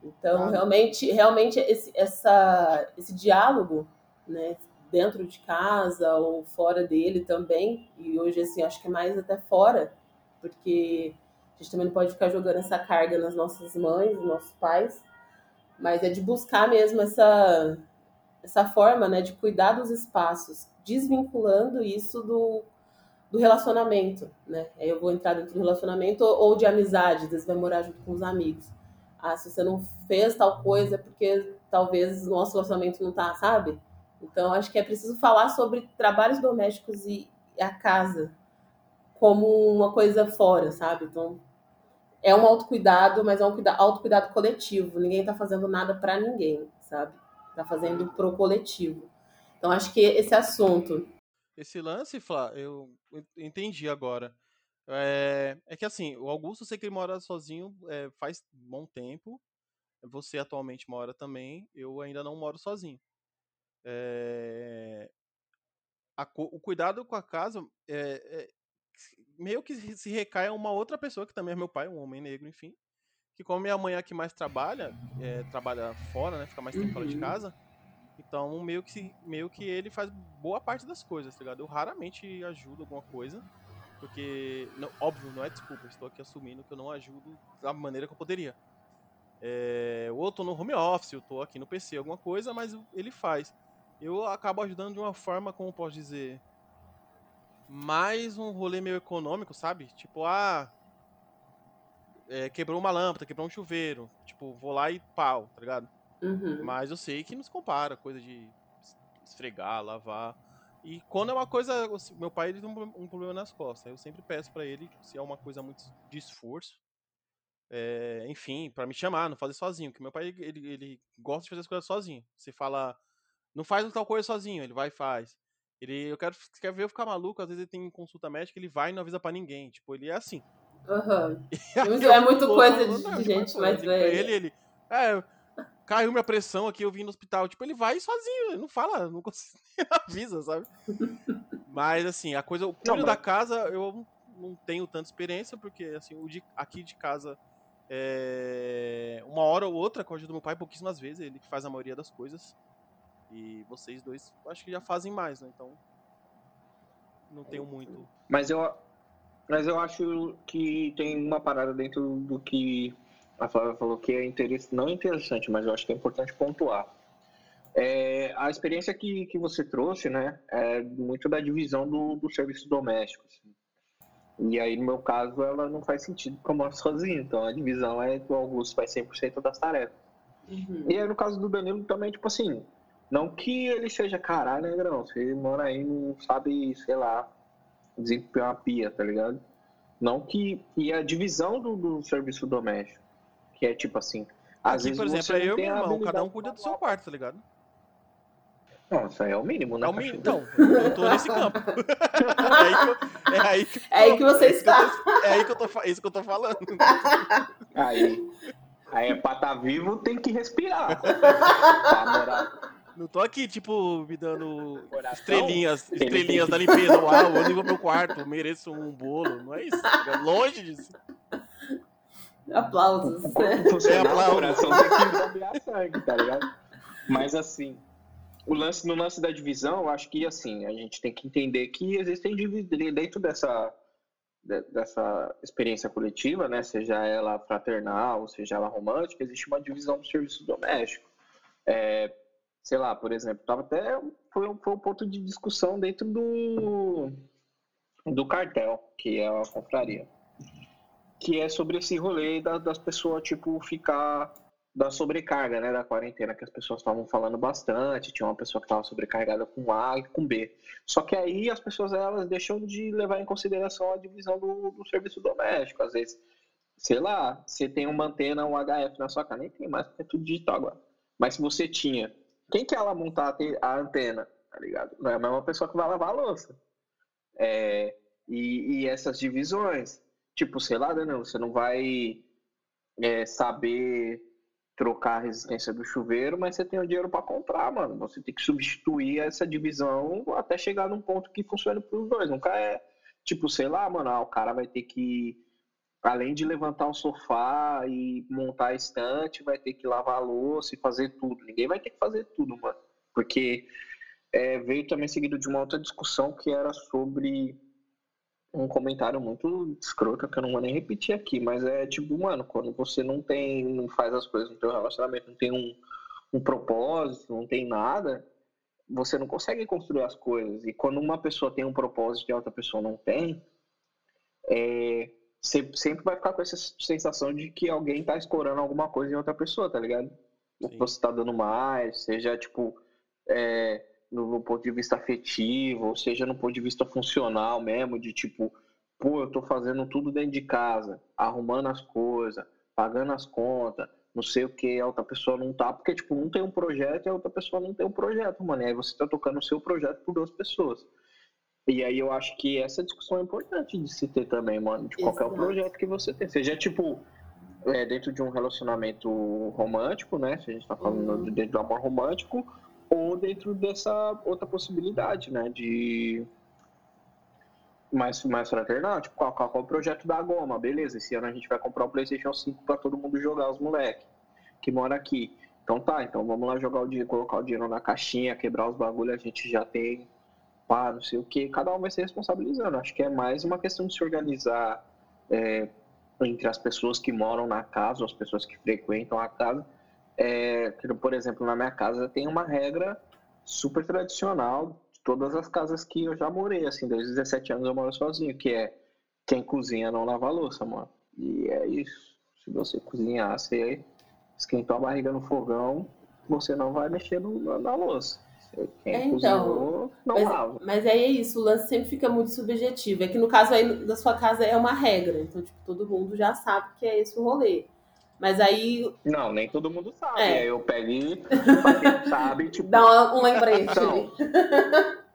Então, ah. realmente, realmente esse, essa, esse diálogo, né, dentro de casa ou fora dele também. E hoje, assim, acho que é mais até fora, porque a gente também não pode ficar jogando essa carga nas nossas mães, nos nossos pais, mas é de buscar mesmo essa, essa forma, né, de cuidar dos espaços, desvinculando isso do, do relacionamento, né? Eu vou entrar dentro do relacionamento ou, de amizade, às vezes vai morar junto com os amigos. Ah, se você não fez tal coisa é porque talvez o nosso relacionamento não tá, sabe? Então, acho que é preciso falar sobre trabalhos domésticos e a casa como uma coisa fora, sabe? Então, é um autocuidado, mas é um autocuidado coletivo. Ninguém tá fazendo nada para ninguém, sabe? Tá fazendo pro coletivo. Então acho que esse assunto. Esse lance, Flá, eu entendi agora. É, é, que assim, o Augusto, sei que ele mora sozinho é, faz bom tempo. Você atualmente mora também. Eu ainda não moro sozinho. É, a, o cuidado com a casa é, é, meio que se recai a uma outra pessoa, que também é meu pai, um homem negro, enfim. Que como minha mãe é a que mais trabalha, é, trabalha fora, né? Fica mais tempo fora de uhum. casa. Então, meio que, meio que ele faz boa parte das coisas, tá ligado? Eu raramente ajudo alguma coisa. Porque, não, óbvio, não é desculpa, estou aqui assumindo que eu não ajudo da maneira que eu poderia. É, ou eu tô no home office, eu tô aqui no PC, alguma coisa, mas ele faz. Eu acabo ajudando de uma forma, como posso dizer, mais um rolê meio econômico, sabe? Tipo, ah, é, quebrou uma lâmpada, quebrou um chuveiro. Tipo, vou lá e pau, tá ligado? Uhum. Mas eu sei que nos compara, coisa de esfregar, lavar. E quando é uma coisa. Meu pai ele tem um problema nas costas. Eu sempre peço para ele, se é uma coisa muito de esforço, é, enfim, para me chamar, não fazer sozinho. Porque meu pai ele, ele gosta de fazer as coisas sozinho. Você fala, não faz tal coisa sozinho, ele vai e faz. Ele, eu quero, quer ver eu ficar maluco, às vezes ele tem consulta médica, ele vai e não avisa para ninguém. Tipo, ele é assim. Uhum. [LAUGHS] é muito coisa de, de gente mais velha. Ele, ele, é, caiu minha pressão aqui, eu vim no hospital. Tipo, ele vai sozinho, ele não fala, não, consigo, [LAUGHS] avisa, sabe? Mas, assim, a coisa, o cuido mas... da casa, eu não tenho tanta experiência, porque, assim, o de, aqui de casa, é, uma hora ou outra, com a ajuda do meu pai, pouquíssimas vezes, ele faz a maioria das coisas. E vocês dois, acho que já fazem mais, né? Então, não tenho muito. Mas eu, mas eu acho que tem uma parada dentro do que a Flávia falou que é interesse, não interessante, mas eu acho que é importante pontuar. É, a experiência que, que você trouxe, né, é muito da divisão do, do serviço doméstico. Assim. E aí, no meu caso, ela não faz sentido porque eu moro sozinho. Então, a divisão é que o Augusto faz 100% das tarefas. Uhum. E aí, no caso do Danilo, também, tipo assim, não que ele seja caralho, né, Grão? Você mora aí não sabe, sei lá, desempenhar uma pia, tá ligado? Não que. E a divisão do, do serviço doméstico. Que é tipo assim. Às Aqui, vezes por exemplo, é eu e meu irmão, cada um cuida do seu quarto, tá ligado? Não, isso aí é o mínimo, né? É o mínimo. Então, eu tô nesse campo. [LAUGHS] é, aí que eu, é aí que, é aí que você é está. Que tô, é aí que eu tô, é isso que eu tô falando. Aí. Aí é pra estar tá vivo, tem que respirar. pra [LAUGHS] morar. Não tô aqui, tipo, me dando Coração? estrelinhas, [LAUGHS] estrelinhas da limpeza. Uau, eu limpo meu quarto, mereço um bolo. Não é isso. Longe disso. Aplausos. [LAUGHS] É, aplausos. Coração tem que bombear sangue, tá ligado? Mas assim, o lance no lance da divisão, eu acho que assim, a gente tem que entender que existem dentro dessa dessa experiência coletiva, né, seja ela fraternal, seja ela romântica, existe uma divisão do serviço doméstico. É, sei lá, por exemplo, tava até foi um, foi um ponto de discussão dentro do do cartel, que é a confraria que é sobre esse rolê da, das pessoas, tipo, ficar da sobrecarga, né, da quarentena, que as pessoas estavam falando bastante, tinha uma pessoa que estava sobrecarregada com A e com B. Só que aí as pessoas, elas deixam de levar em consideração a divisão do, do serviço doméstico, às vezes, sei lá, você tem uma antena, um HF na sua casa, nem tem mais, porque é tudo digital agora. Mas se você tinha, quem que ela montar a antena, tá ligado? Não é a mesma pessoa que vai lavar a louça. É, e, e essas divisões, Tipo, sei lá, não, você não vai é, saber trocar a resistência do chuveiro, mas você tem o dinheiro para comprar, mano. Você tem que substituir essa divisão até chegar num ponto que funcione para os dois. Nunca é tipo, sei lá, mano, ah, o cara vai ter que além de levantar o sofá e montar a estante, vai ter que lavar a louça e fazer tudo. Ninguém vai ter que fazer tudo, mano. Porque é, veio também seguido de uma outra discussão que era sobre um comentário muito escroto que eu não vou nem repetir aqui, mas é tipo, mano, quando você não tem, não faz as coisas no teu relacionamento, não tem um, um propósito, não tem nada, você não consegue construir as coisas. E quando uma pessoa tem um propósito e a outra pessoa não tem, é, você sempre vai ficar com essa sensação de que alguém tá escorando alguma coisa em outra pessoa, tá ligado? Sim. Você tá dando mais, seja tipo. É, no, no, ponto de vista afetivo, ou seja, no ponto de vista funcional mesmo, de tipo, pô, eu tô fazendo tudo dentro de casa, arrumando as coisas, pagando as contas, não sei o que, a outra pessoa não tá, porque, tipo, um tem um projeto e a outra pessoa não tem um projeto, mano. E aí você tá tocando o seu projeto por duas pessoas. E aí eu acho que essa discussão é importante de se ter também, mano, de qualquer Exato. projeto que você tem. Seja, tipo, é, dentro de um relacionamento romântico, né? Se a gente tá falando uhum. dentro do amor romântico, ou dentro dessa outra possibilidade, né? De mais, mais fraternal, tipo, qual, qual, qual é o projeto da Goma? Beleza, esse ano a gente vai comprar o um PlayStation 5 para todo mundo jogar, os moleques que mora aqui. Então tá, então vamos lá jogar o dinheiro, colocar o dinheiro na caixinha, quebrar os bagulhos, a gente já tem, pá, não sei o que, cada um vai se responsabilizando. Acho que é mais uma questão de se organizar é, entre as pessoas que moram na casa, as pessoas que frequentam a casa. É, por exemplo, na minha casa tem uma regra super tradicional todas as casas que eu já morei, assim, desde 17 anos eu moro sozinho, que é quem cozinha não lava louça, mano. E é isso. Se você cozinhar, você esquentou a barriga no fogão, você não vai mexer no, na louça. Quem é, então, cozinhou, não mas, lava. Mas aí é isso, o lance sempre fica muito subjetivo. É que no caso aí da sua casa é uma regra, então, tipo, todo mundo já sabe que é esse o rolê. Mas aí. Não, nem todo mundo sabe. É. Aí eu pego e, sabe, tipo. Dá um lembrete. Então,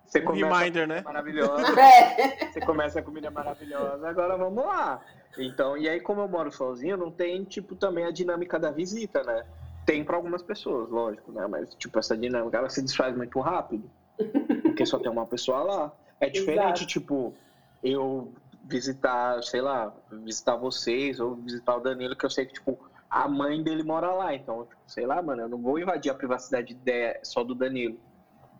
você um reminder, né? Maravilhosa. [LAUGHS] É. Você começa a comida maravilhosa, agora vamos lá. Então, e aí, como eu moro sozinho, não tem, tipo, também a dinâmica da visita, né? Tem para algumas pessoas, lógico, né? Mas, tipo, essa dinâmica, ela se desfaz muito rápido. Porque só tem uma pessoa lá. É diferente, Exato. tipo, eu visitar, sei lá, visitar vocês ou visitar o Danilo, que eu sei que, tipo, a mãe dele mora lá, então, tipo, sei lá, mano, eu não vou invadir a privacidade de, só do Danilo,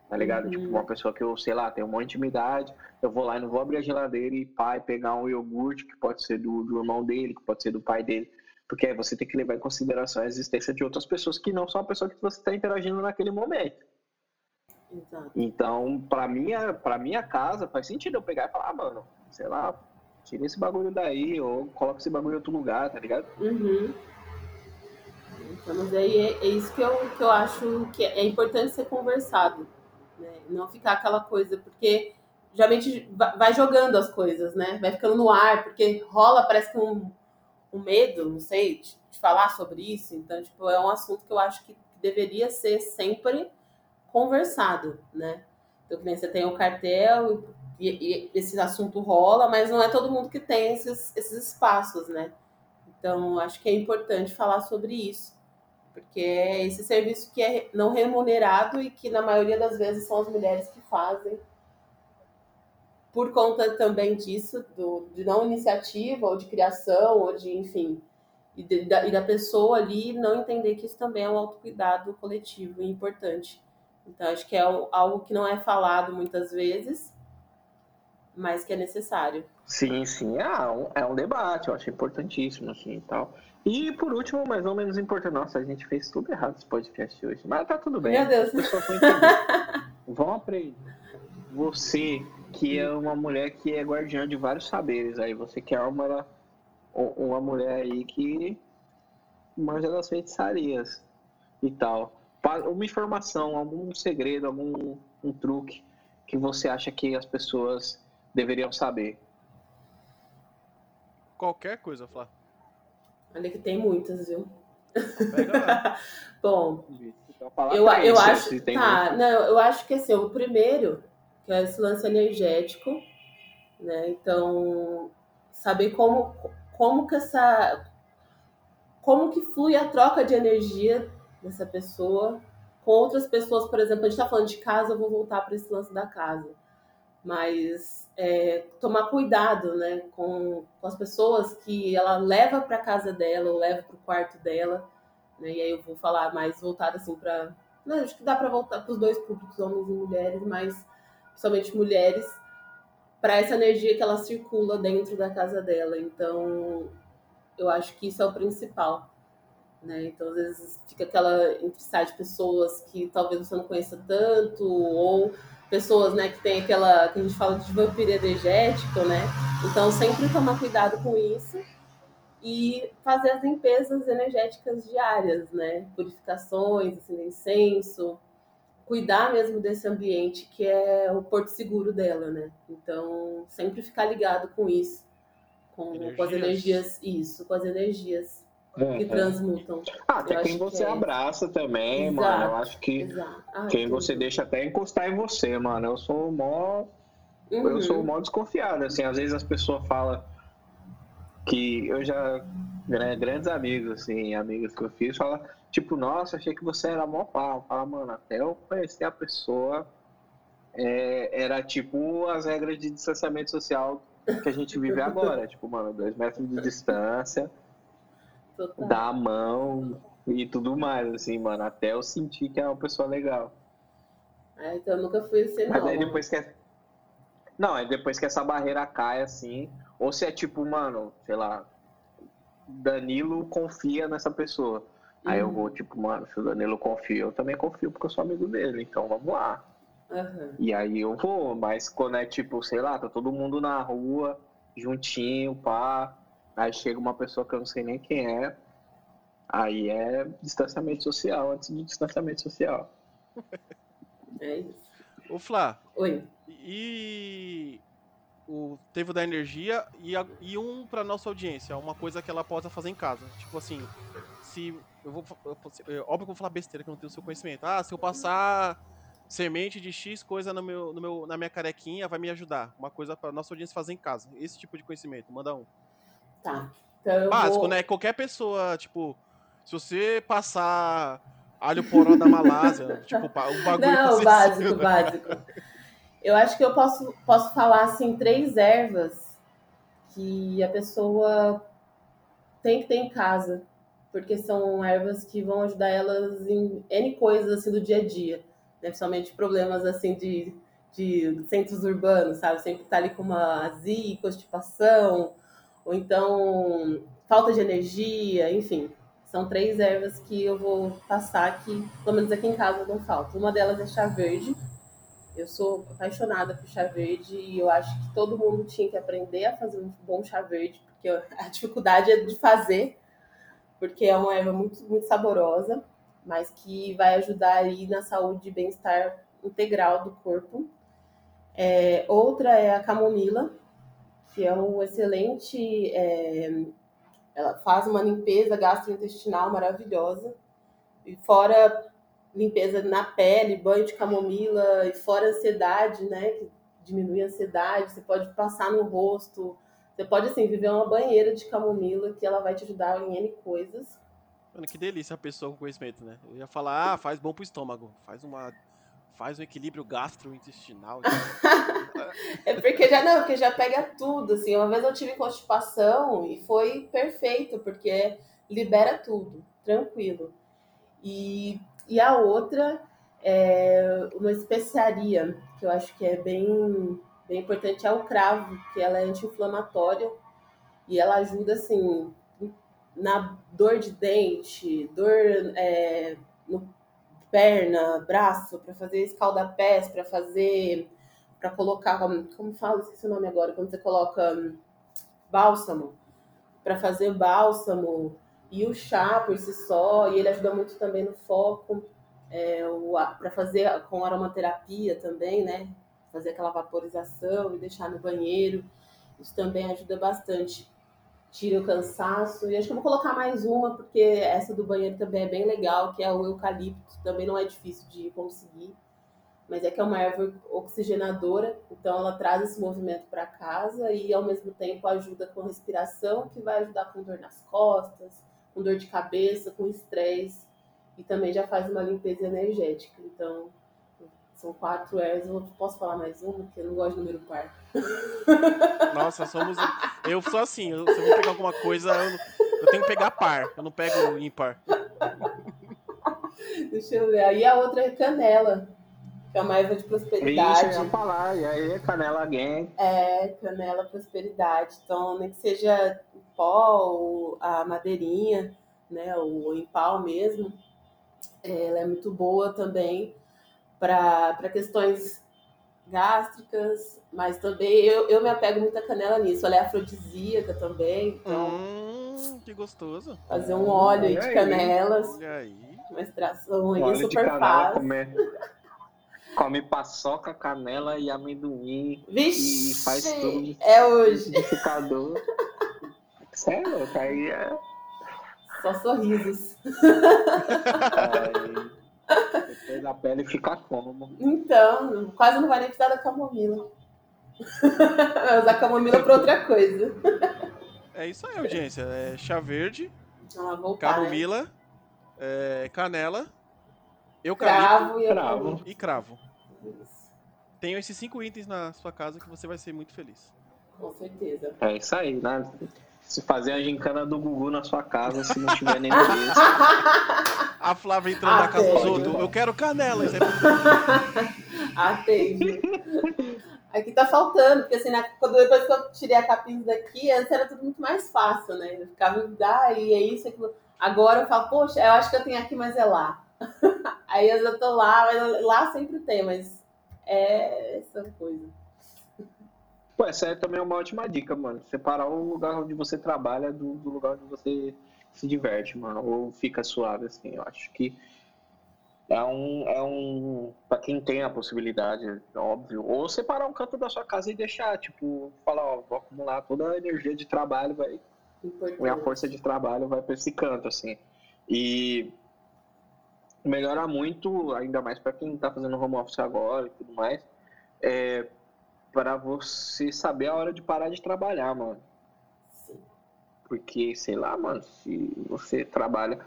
tá ligado? Uhum. Tipo, uma pessoa que eu, sei lá, tenho uma intimidade, eu vou lá e não vou abrir a geladeira e pai pegar um iogurte, que pode ser do, do irmão dele, que pode ser do pai dele, porque aí você tem que levar em consideração a existência de outras pessoas que não são a pessoa que você está interagindo naquele momento. Exato. Então, para minha, pra minha casa, faz sentido eu pegar e falar, ah, mano, sei lá, tira esse bagulho daí, ou coloca esse bagulho em outro lugar, tá ligado? Uhum. Então, mas aí é, é, isso que eu, que eu acho que é importante ser conversado. Né? Não ficar aquela coisa, porque geralmente vai jogando as coisas, né? Vai ficando no ar, porque rola, parece que um, um medo, não sei, de, de, falar sobre isso. Então, tipo, é um assunto que eu acho que deveria ser sempre conversado, né? Então, que você tem o cartel e, e, esse assunto rola, mas não é todo mundo que tem esses, esses espaços, né? Então, acho que é importante falar sobre isso porque é esse serviço que é não remunerado e que na maioria das vezes são as mulheres que fazem. Por conta também disso, do, de não iniciativa, ou de criação, ou de, enfim, e, de, da, e da pessoa ali não entender que isso também é um autocuidado coletivo e importante. Então, acho que é algo que não é falado muitas vezes, mas que é necessário. Sim, sim, é um, é um debate, eu acho importantíssimo, assim, e tal. E por último, mas não menos importante, nossa, a gente fez tudo errado esse podcast hoje. Mas tá tudo bem. Meu Deus. [LAUGHS] Vão aprender. Você, que é uma mulher que é guardiã de vários saberes aí, você que é uma, uma mulher aí que manja das feitiçarias e tal. Uma informação, algum segredo, algum um truque que você acha que as pessoas deveriam saber? Qualquer coisa, Flávio. Olha que tem muitas, viu? [LAUGHS] Bom, eu, eu acho. Tá, não, eu acho que assim, o primeiro, que é esse lance energético, né? Então, saber como, como que essa. Como que flui a troca de energia dessa pessoa com outras pessoas, por exemplo, a gente está falando de casa, eu vou voltar para esse lance da casa. Mas é, tomar cuidado né, com, com, as pessoas que ela leva para casa dela ou leva para o quarto dela. Né, e aí eu vou falar mais voltado assim para. Acho que dá para voltar para os dois públicos, homens e mulheres, mas principalmente mulheres, para essa energia que ela circula dentro da casa dela. Então, eu acho que isso é o principal. Né? Então, às vezes fica aquela entre de pessoas que talvez você não conheça tanto, ou pessoas, né, que tem aquela que a gente fala de vampiro energético, né? Então sempre tomar cuidado com isso e fazer as limpezas energéticas diárias, né? Purificações, acender incenso, cuidar mesmo desse ambiente que é o porto seguro dela, né? Então sempre ficar ligado com isso, com, com as energias, isso, com as energias que transmutam. Ah, até quem você é abraça também, exato, mano. Eu acho que ah, quem você deixa até encostar em você, mano. Eu sou mó. Uhum. Eu sou mó desconfiado, assim. Às vezes as pessoas falam que eu já. Né, grandes amigos, assim, amigos que eu fiz, falam, tipo, nossa, achei que você era mó pau. Fala, mano, até eu conhecer a pessoa. É, era tipo as regras de distanciamento social que a gente vive agora. [LAUGHS] tipo, mano, dois metros de distância Total. dar a mão e tudo mais, assim, mano. Até eu sentir que é uma pessoa legal. Ah, então eu nunca fui assim, Mas aí depois que. É... Não, é depois que essa barreira cai, assim. Ou se é tipo, mano, sei lá. Danilo confia nessa pessoa. Uhum. Aí eu vou, uhum. tipo, mano, se o Danilo confia, eu também confio porque eu sou amigo dele. Então vamos lá. Uhum. E aí eu vou, mas quando é tipo, sei lá, tá todo mundo na rua, juntinho, pá. Aí chega uma pessoa que eu não sei nem quem é. Aí é distanciamento social antes de distanciamento social. [LAUGHS] É isso. Ô Flá. Oi. E o teve da energia e, a, e um para nossa audiência, uma coisa que ela possa fazer em casa. Tipo assim, se eu vou eu, óbvio que eu vou falar besteira que eu não tenho o seu conhecimento. Ah, se eu passar semente de X coisa no meu, no meu, na minha carequinha, vai me ajudar. Uma coisa para nossa audiência fazer em casa. Esse tipo de conhecimento, manda um. Tá. Então Básico, vou... né? Qualquer pessoa, tipo, se você passar alho poró da Malásia, [LAUGHS] tipo, um bagulho Não, básico, básico. Eu acho que eu posso, posso falar, assim, três ervas que a pessoa tem que ter em casa, porque são ervas que vão ajudar elas em N coisas, assim, do dia a dia, né? principalmente problemas, assim, de, de centros urbanos, sabe? Sempre tá ali com uma azia, constipação, ou então falta de energia, enfim. São três ervas que eu vou passar que, pelo menos aqui em casa, não falta. Uma delas é chá verde. Eu sou apaixonada por chá verde e eu acho que todo mundo tinha que aprender a fazer um bom chá verde, porque [LAUGHS] a dificuldade é de fazer, porque é uma erva muito, muito saborosa, mas que vai ajudar aí na saúde e bem-estar integral do corpo. É, outra é a camomila, que é um excelente. É, ela faz uma limpeza gastrointestinal maravilhosa. E fora limpeza na pele, banho de camomila, e fora ansiedade, né? Que diminui a ansiedade, você pode passar no rosto. Você pode, assim, viver uma banheira de camomila que ela vai te ajudar em N coisas. Mano, que delícia a pessoa com conhecimento, né? Eu ia falar, ah, faz bom pro estômago. Faz uma faz um equilíbrio gastrointestinal. [LAUGHS] é porque já não, porque já pega tudo, assim. Uma vez eu tive constipação e foi perfeito, porque libera tudo, tranquilo. E, e a outra é uma especiaria, que eu acho que é bem, bem importante, é o cravo, que ela é anti-inflamatória e ela ajuda, assim, na dor de dente, dor é, no perna, braço, para fazer escaldapés, para fazer, para colocar, como fala, esqueci o nome agora, quando você coloca hum, bálsamo, para fazer bálsamo e o chá por si só, e ele ajuda muito também no foco, é, para fazer com aromaterapia também, né? Fazer aquela vaporização e deixar no banheiro, isso também ajuda bastante tira o cansaço. E acho que eu vou colocar mais uma, porque essa do banheiro também é bem legal, que é o eucalipto. Também não é difícil de conseguir. Mas é que é uma erva oxigenadora, então ela traz esse movimento para casa e ao mesmo tempo ajuda com respiração, que vai ajudar com dor nas costas, com dor de cabeça, com estresse e também já faz uma limpeza energética. Então, são quatro ervas. Eu posso falar mais uma, porque eu não gosto de número par. Nossa, somos. Eu sou assim, eu, se eu vou pegar alguma coisa, eu, eu tenho que pegar par, eu não pego ímpar. Deixa eu ver. Aí a outra é canela, que é uma erva de prosperidade. Isso, eu ia falar. E aí, canela gang. É, canela prosperidade. Então, nem que seja o pó, a madeirinha, né, o em pau mesmo, ela é muito boa também para questões gástricas, mas também eu, eu me apego muito à canela nisso. Ela é afrodisíaca também. Então, hum, que gostoso. Fazer um óleo aí de canelas. Olha aí. Uma extração aí óleo super fácil. Comer, come paçoca, canela e amendoim. Vixe, e faz tudo. É hoje. Liquidificador. Sério? Aí é. Só sorrisos. Aí, depois a pele fica como? Então, quase não vai nem precisar da camomila. [LAUGHS] Vai usar camomila pra outra coisa. É isso aí, audiência. É chá verde, ah, voltar, camomila, né? é, canela, eucalipto cravo e, cravo. e cravo. Isso. Tenham esses cinco itens na sua casa que você vai ser muito feliz. Com certeza. É isso aí, né? Se fazer a gincana do Gugu na sua casa, se não tiver nem desse. A Flávia entrando ah, na casa dos outros. Eu quero canela. Isso é Atende. Aqui tá faltando, porque assim, quando, depois que eu tirei a capinha daqui, antes era tudo muito mais fácil, né? Eu ficava, ah, e é isso, aquilo. Agora eu falo, poxa, eu acho que eu tenho aqui, mas é lá. [LAUGHS] Aí eu já tô lá, mas lá sempre tem, mas é essa coisa. Pô, essa é também uma ótima dica, mano. Separar o lugar onde você trabalha do, do lugar onde você se diverte, mano. Ou fica suave, assim. Eu acho que é um, é um para quem tem a possibilidade, óbvio, ou separar um canto da sua casa e deixar, tipo, falar, ó, vou acumular toda a energia de trabalho, vai, minha força de trabalho vai para esse canto, assim. E melhora muito, ainda mais para quem está fazendo home office agora e tudo mais, é para você saber a hora de parar de trabalhar, mano. Porque, sei lá, mano, se você trabalha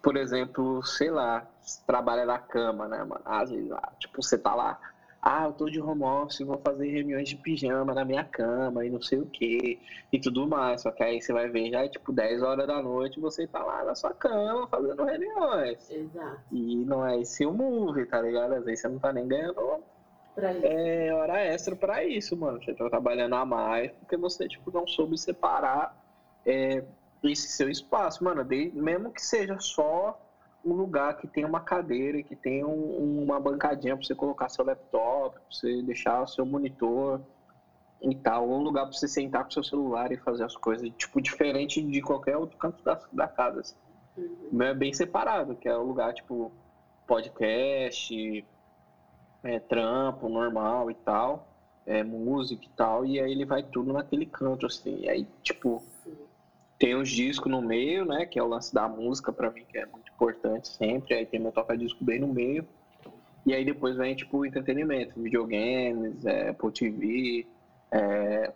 por exemplo, sei lá, trabalha na cama, né, mano? Às vezes, ah, tipo, você tá lá, ah, eu tô de home office, vou fazer reuniões de pijama na minha cama e não sei o que e tudo mais. Só que aí você vai ver já é tipo 10 horas da noite você tá lá na sua cama fazendo reuniões. Exato. E não é esse o move, tá ligado? Às vezes você não tá nem ganhando é, hora extra pra isso, mano. Você tá trabalhando a mais porque você, tipo, não soube separar. É, esse seu espaço, mano, de, mesmo que seja só um lugar que tem uma cadeira, que tem um, uma bancadinha para você colocar seu laptop, pra você deixar o seu monitor e tal, um lugar para você sentar com seu celular e fazer as coisas, tipo, diferente de qualquer outro canto da, da casa. Assim. Uhum. É bem separado, que é um lugar, tipo, podcast, é, trampo normal e tal, é, música e tal, e aí ele vai tudo naquele canto, assim, e aí, tipo tem os discos no meio, né? Que é o lance da música para mim, que é muito importante sempre. Aí tem meu toca-disco bem no meio. E aí depois vem, tipo, entretenimento, videogames, é, Apple TV, é,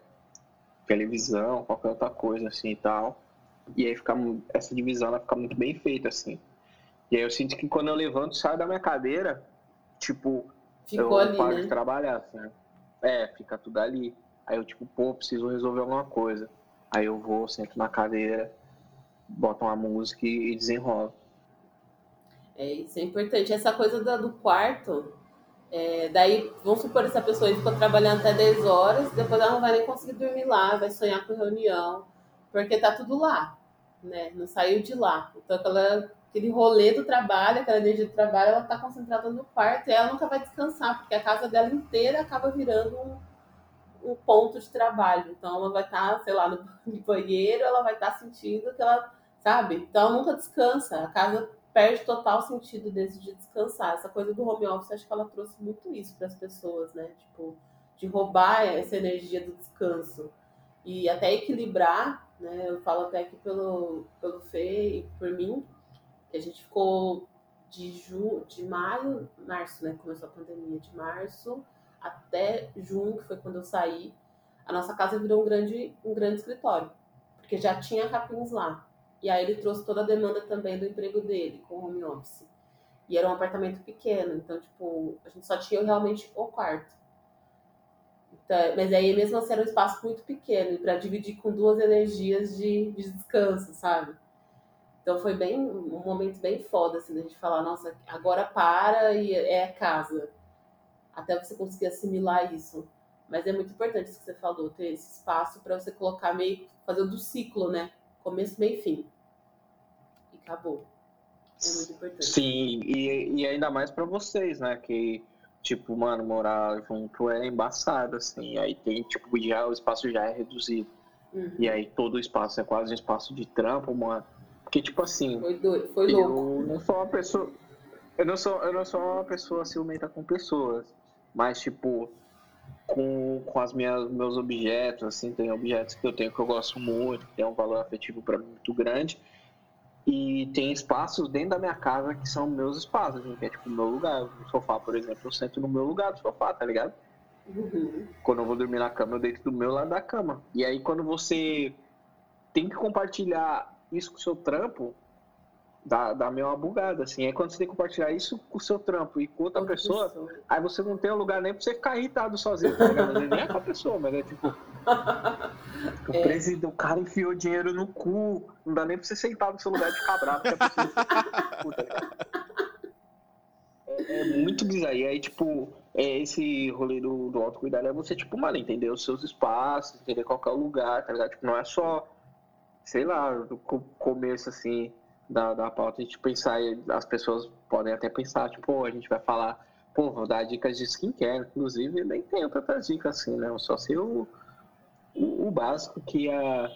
televisão, qualquer outra coisa, assim, e tal. E aí fica, essa divisão ela fica muito bem feita, assim. E aí eu sinto que quando eu levanto, saio da minha cadeira, tipo, Ficou eu ali, paro né? de trabalhar, assim. É, fica tudo ali. Aí eu, tipo, pô, preciso resolver alguma coisa. Aí eu vou, sento na cadeira, boto uma música e desenrolo. É, isso é importante. Essa coisa do quarto, é, daí, vamos supor, essa pessoa ficou trabalhando até 10 horas, depois ela não vai nem conseguir dormir lá, vai sonhar com reunião, porque tá tudo lá, né? Não saiu de lá. Então, aquela, aquele rolê do trabalho, aquela energia do trabalho, ela tá concentrada no quarto e ela nunca vai descansar, porque a casa dela inteira acaba virando um um ponto de trabalho. Então ela vai estar, tá, sei lá, no [LAUGHS] banheiro, ela vai estar tá sentindo que ela, sabe? Então ela nunca descansa. A casa perde total sentido desse de descansar. Essa coisa do home office, acho que ela trouxe muito isso para as pessoas, né? Tipo, de roubar essa energia do descanso e até equilibrar, né? Eu falo até aqui pelo pelo Fê e por mim, que a gente ficou de ju, de maio, março, né? Começou a pandemia de março até junho, que foi quando eu saí, a nossa casa virou um grande, um grande escritório, porque já tinha capins lá. E aí ele trouxe toda a demanda também do emprego dele, com home office. E era um apartamento pequeno, então, tipo, a gente só tinha realmente o quarto. Então, mas aí mesmo assim era um espaço muito pequeno, para dividir com duas energias de, de descanso, sabe? Então foi bem um momento bem foda, assim, da gente falar, nossa, agora para e é casa até você conseguir assimilar isso. Mas é muito importante isso que você falou, ter esse espaço para você colocar meio, fazer o do ciclo, né? Começo, meio e fim. E acabou. É muito importante. Sim, e, e ainda mais para vocês, né? Que, tipo, mano, morar junto é embaçado, assim. Aí tem, tipo, já o espaço já é reduzido. Uhum. E aí todo o espaço é quase um espaço de trampo, mano. Porque, tipo assim. Foi, doido, foi louco. Eu não sou uma pessoa. Eu não sou, eu não sou uma pessoa ciumenta com pessoas. Mas, tipo, com, com as minhas meus objetos, assim, tem objetos que eu tenho que eu gosto muito, que tem um valor afetivo para mim muito grande. E tem espaços dentro da minha casa que são meus espaços, assim, que é tipo o meu lugar. O sofá, por exemplo, eu sento no meu lugar do sofá, tá ligado? Uhum. Quando eu vou dormir na cama, eu deito do meu lado da cama. E aí, quando você tem que compartilhar isso com o seu trampo, dá, dá meio uma bugada, assim. Aí quando você tem que compartilhar isso com o seu trampo e com outra, outra pessoa, pessoa, aí você não tem um lugar nem pra você ficar irritado sozinho, tá ligado? nem é com a pessoa, mas é tipo. [LAUGHS] O, é. presidente, o cara enfiou dinheiro no cu, não dá nem pra você sentar no seu lugar de ficar bravo, a pessoa é, é muito bizarro. E aí, tipo, é esse rolê do, do autocuidado é você, tipo, mano, entender os seus espaços, entender qual é o lugar, tá ligado? Tipo, não é só, sei lá, do começo, assim, da, da pauta, a gente pensar, as pessoas podem até pensar, tipo, a gente vai falar, pô, vou dar dicas de skincare, inclusive, nem tenho tantas dicas assim, né? Só sei o, o, o básico que a,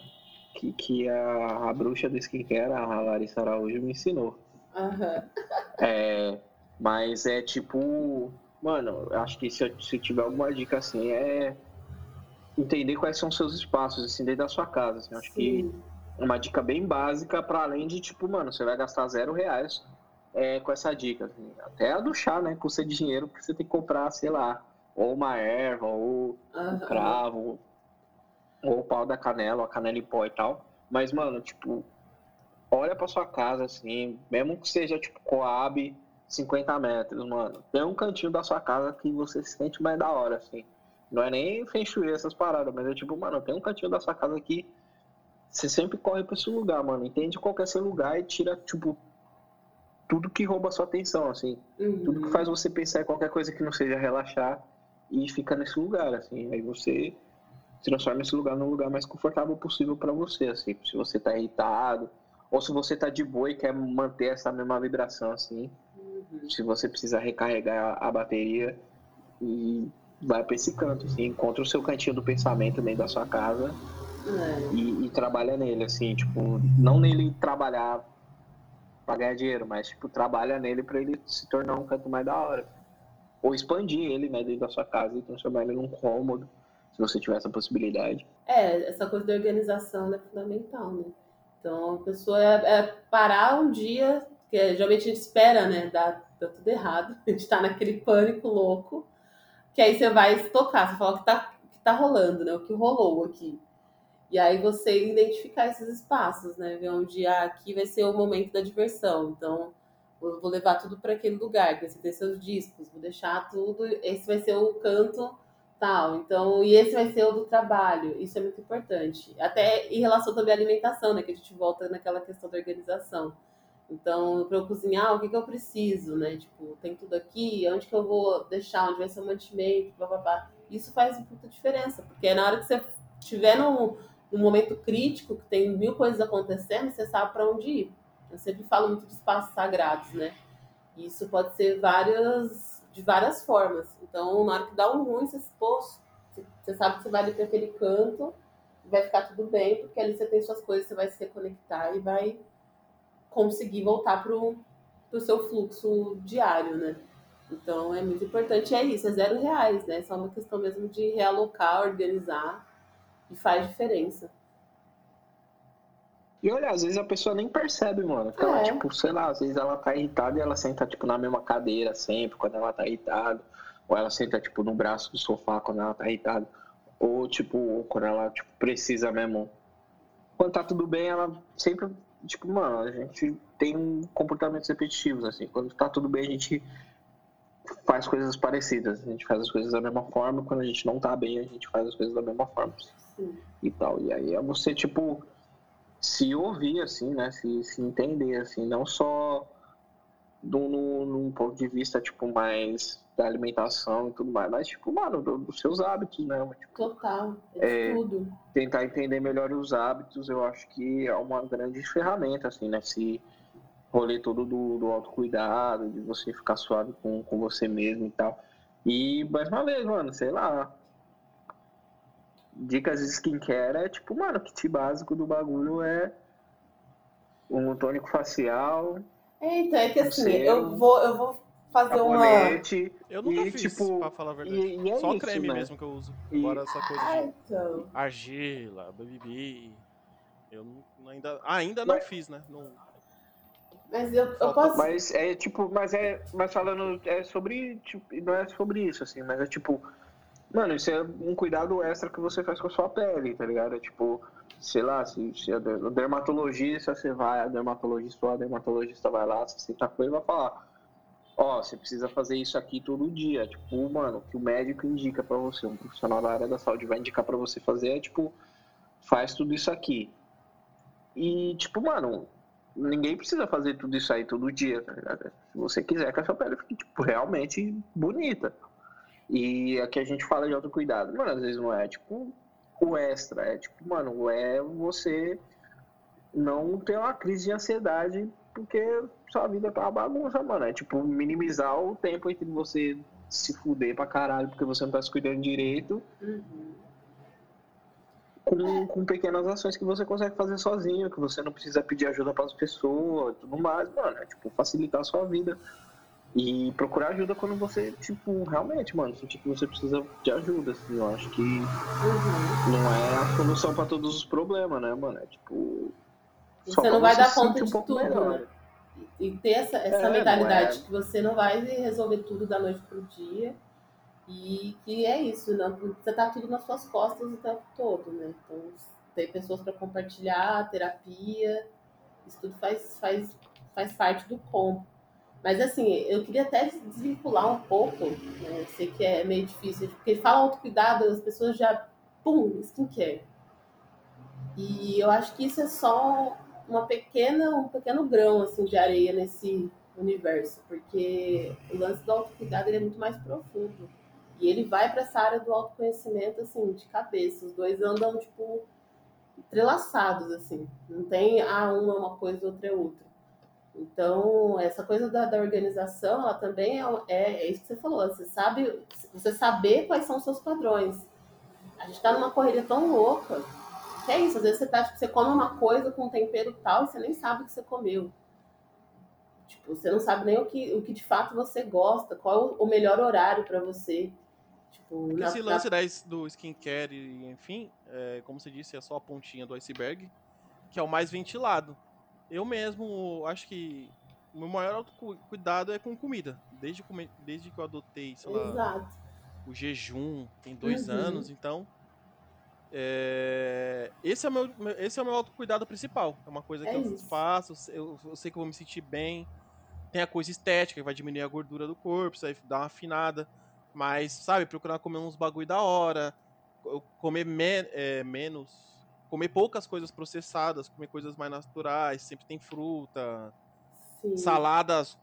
que, que a, a bruxa do skincare, a Larissa Araújo, me ensinou. Uhum. [LAUGHS] É, mas é tipo, mano, acho que se, se tiver alguma dica assim, é entender quais são os seus espaços, assim, dentro da sua casa. Assim, acho Sim. que uma dica bem básica para além de tipo, mano, você vai gastar zero reais é, com essa dica. Assim. Até a do chá, né? Custa dinheiro porque você tem que comprar, sei lá, ou uma erva, ou uhum. um cravo, ou o pau da canela, ou a canela em pó e tal. Mas, mano, tipo, olha pra sua casa, assim, mesmo que seja, tipo, Coab 50 metros, mano. Tem um cantinho da sua casa que você se sente mais da hora, assim. Não é nem feng essas paradas, mas é tipo, mano, tem um cantinho da sua casa que você sempre corre para esse lugar, mano. Entende qual é seu lugar e tira, tipo, tudo que rouba a sua atenção, assim. Uhum. Tudo que faz você pensar em qualquer coisa que não seja relaxar e fica nesse lugar, assim. Aí você transforma esse lugar num lugar mais confortável possível para você, assim. Se você tá irritado, ou se você tá de boa e quer manter essa mesma vibração, assim. Uhum. Se você precisa recarregar a bateria e vai para esse canto, assim. Encontra o seu cantinho do pensamento dentro da sua casa é. E, e, trabalha nele, assim, tipo, não nele trabalhar pra ganhar dinheiro, mas, tipo, trabalha nele pra ele se tornar um canto mais da hora. Ou expandir ele, né, dentro da sua casa e transformar ele num cômodo, se você tiver essa possibilidade. É, essa coisa da organização é fundamental, né? Então, a pessoa é, é parar um dia, que geralmente a gente espera, né, dar, dar tudo errado, [LAUGHS] a gente tá naquele pânico louco, que aí você vai estocar, você fala o que tá, que tá rolando, né, o que rolou aqui. E aí você identificar esses espaços, né? Ver onde ah, aqui vai ser o momento da diversão. Então, vou levar tudo para aquele lugar, que você tem seus discos, vou deixar tudo, esse vai ser o canto tal. Então, e esse vai ser o do trabalho. Isso é muito importante. Até em relação também à alimentação, né? Que a gente volta naquela questão da organização. Então, para eu cozinhar, o que, que eu preciso, né? Tipo, tem tudo aqui, onde que eu vou deixar, onde vai ser o mantimento, blá. Isso faz muita diferença, porque é na hora que você estiver no, num momento crítico, que tem mil coisas acontecendo, você sabe para onde ir. Eu sempre falo muito de espaços sagrados, né? E isso pode ser várias, de várias formas. Então, na hora que dá um ruim, você, pô, você sabe que você vai ali para aquele canto, vai ficar tudo bem, porque ali você tem suas coisas, você vai se reconectar e vai conseguir voltar para o seu fluxo diário, né? Então é muito importante, é isso, é zero reais, né? É só uma questão mesmo de realocar, organizar e faz diferença. E olha, às vezes a pessoa nem percebe, mano. Que é. ela, tipo, sei lá, às vezes ela tá irritada e ela senta, tipo, na mesma cadeira sempre, quando ela tá irritada. Ou ela senta, tipo, no braço do sofá quando ela tá irritada. Ou, tipo, quando ela, tipo, precisa mesmo. Quando tá tudo bem, ela sempre, tipo, mano, a gente tem comportamentos repetitivos, assim. Quando tá tudo bem, a gente faz coisas parecidas. A gente faz as coisas da mesma forma. Quando a gente não tá bem, a gente faz as coisas da mesma forma e tal. E aí é você, tipo, se ouvir, assim, né? Se, se entender, assim, não só do, no, num ponto de vista, tipo, mais da alimentação e tudo mais, mas, tipo, mano, do, dos seus hábitos, né? Tipo, Total, é, é tudo. Tentar entender melhor os hábitos, eu acho que é uma grande ferramenta, assim, né? Se rolê todo do, do autocuidado, de você ficar suave com, com você mesmo e tal. E, mais uma vez, mano, sei lá, dicas de skincare é tipo, mano, o kit básico do bagulho é um tônico facial. É, então, é que assim, eu vou, eu vou fazer sabonete, uma. Eu nunca e, fiz, tipo, pra falar a verdade. E, e é Só isso, creme né? mesmo que eu uso. E... Agora essa coisa de então. argila, BBB. Eu ainda, ainda não fiz, né? Não... Mas eu, eu posso. Mas é tipo, mas é. Mas falando é sobre. Tipo, não é sobre isso, assim, mas é tipo. Mano, isso é um cuidado extra que você faz com a sua pele, tá ligado? É tipo, sei lá, se, se a dermatologista, você vai, a dermatologista ou a dermatologista vai lá, você senta com ele vai falar ó, oh, você precisa fazer isso aqui todo dia. Tipo, mano, que o médico indica para você, um profissional da área da saúde vai indicar para você fazer é, tipo, faz tudo isso aqui. E, tipo, mano, ninguém precisa fazer tudo isso aí todo dia, ligado? Se você quiser que a sua pele fique, tipo, realmente bonita. E aqui a gente fala de autocuidado. Mano, às vezes não é, tipo, o extra. É, tipo, mano, é você não ter uma crise de ansiedade porque sua vida tá uma bagunça, mano. É tipo minimizar o tempo entre você se fuder pra caralho porque você não tá se cuidando direito. Uhum. Com, com pequenas ações que você consegue fazer sozinho, que você não precisa pedir ajuda para as pessoas tudo mais, mano. É tipo facilitar a sua vida. E procurar ajuda quando você, tipo, realmente, mano, sentir que você precisa de ajuda, assim, eu acho que uhum. não é a solução para todos os problemas, né, mano? É tipo, você não vai dar conta um de tudo, né? E ter essa, essa é, mentalidade é... que você não vai resolver tudo da noite pro dia. E que é isso, não, você tá tudo nas suas costas o tempo todo, né? Então, ter pessoas para compartilhar, terapia, isso tudo faz, faz, faz parte do combo. Mas assim, eu queria até desvincular um pouco, né? Eu sei que é meio difícil, porque fala autocuidado, as pessoas já, pum, skincare. E eu acho que isso é só uma pequena, um pequeno grão assim, de areia nesse universo, porque o lance do autocuidado ele é muito mais profundo. E ele vai para essa área do autoconhecimento assim, de cabeça. Os dois andam tipo entrelaçados assim. Não tem ah, uma é uma coisa, outra é outra. Então, essa coisa da, da organização, ela também é, é, é, isso que você falou. Você sabe, você saber quais são os seus padrões. A gente está numa correria tão louca que é isso, às vezes você, tá, tipo, você come uma coisa com um tempero tal e você nem sabe o que você comeu. Tipo, você não sabe nem o que, o que de fato você gosta, qual é o melhor horário para você. Tipo, na, Esse lance na... do skincare, enfim, é, como você disse, é só a pontinha do iceberg, que é o mais ventilado. Eu mesmo acho que o meu maior cuidado é com comida. Desde, desde que eu adotei, sei lá, Exato. o jejum, tem dois uhum. anos, então é... Esse, é o meu, esse é o meu autocuidado principal. É uma coisa que é eu isso. faço, eu, eu, sei que eu vou me sentir bem. Tem a coisa estética, que vai diminuir a gordura do corpo, isso aí dá uma afinada. Mas, sabe, procurar comer uns bagulho da hora, comer me, é, menos, comer poucas coisas processadas, comer coisas mais naturais, sempre tem fruta, Sim. saladas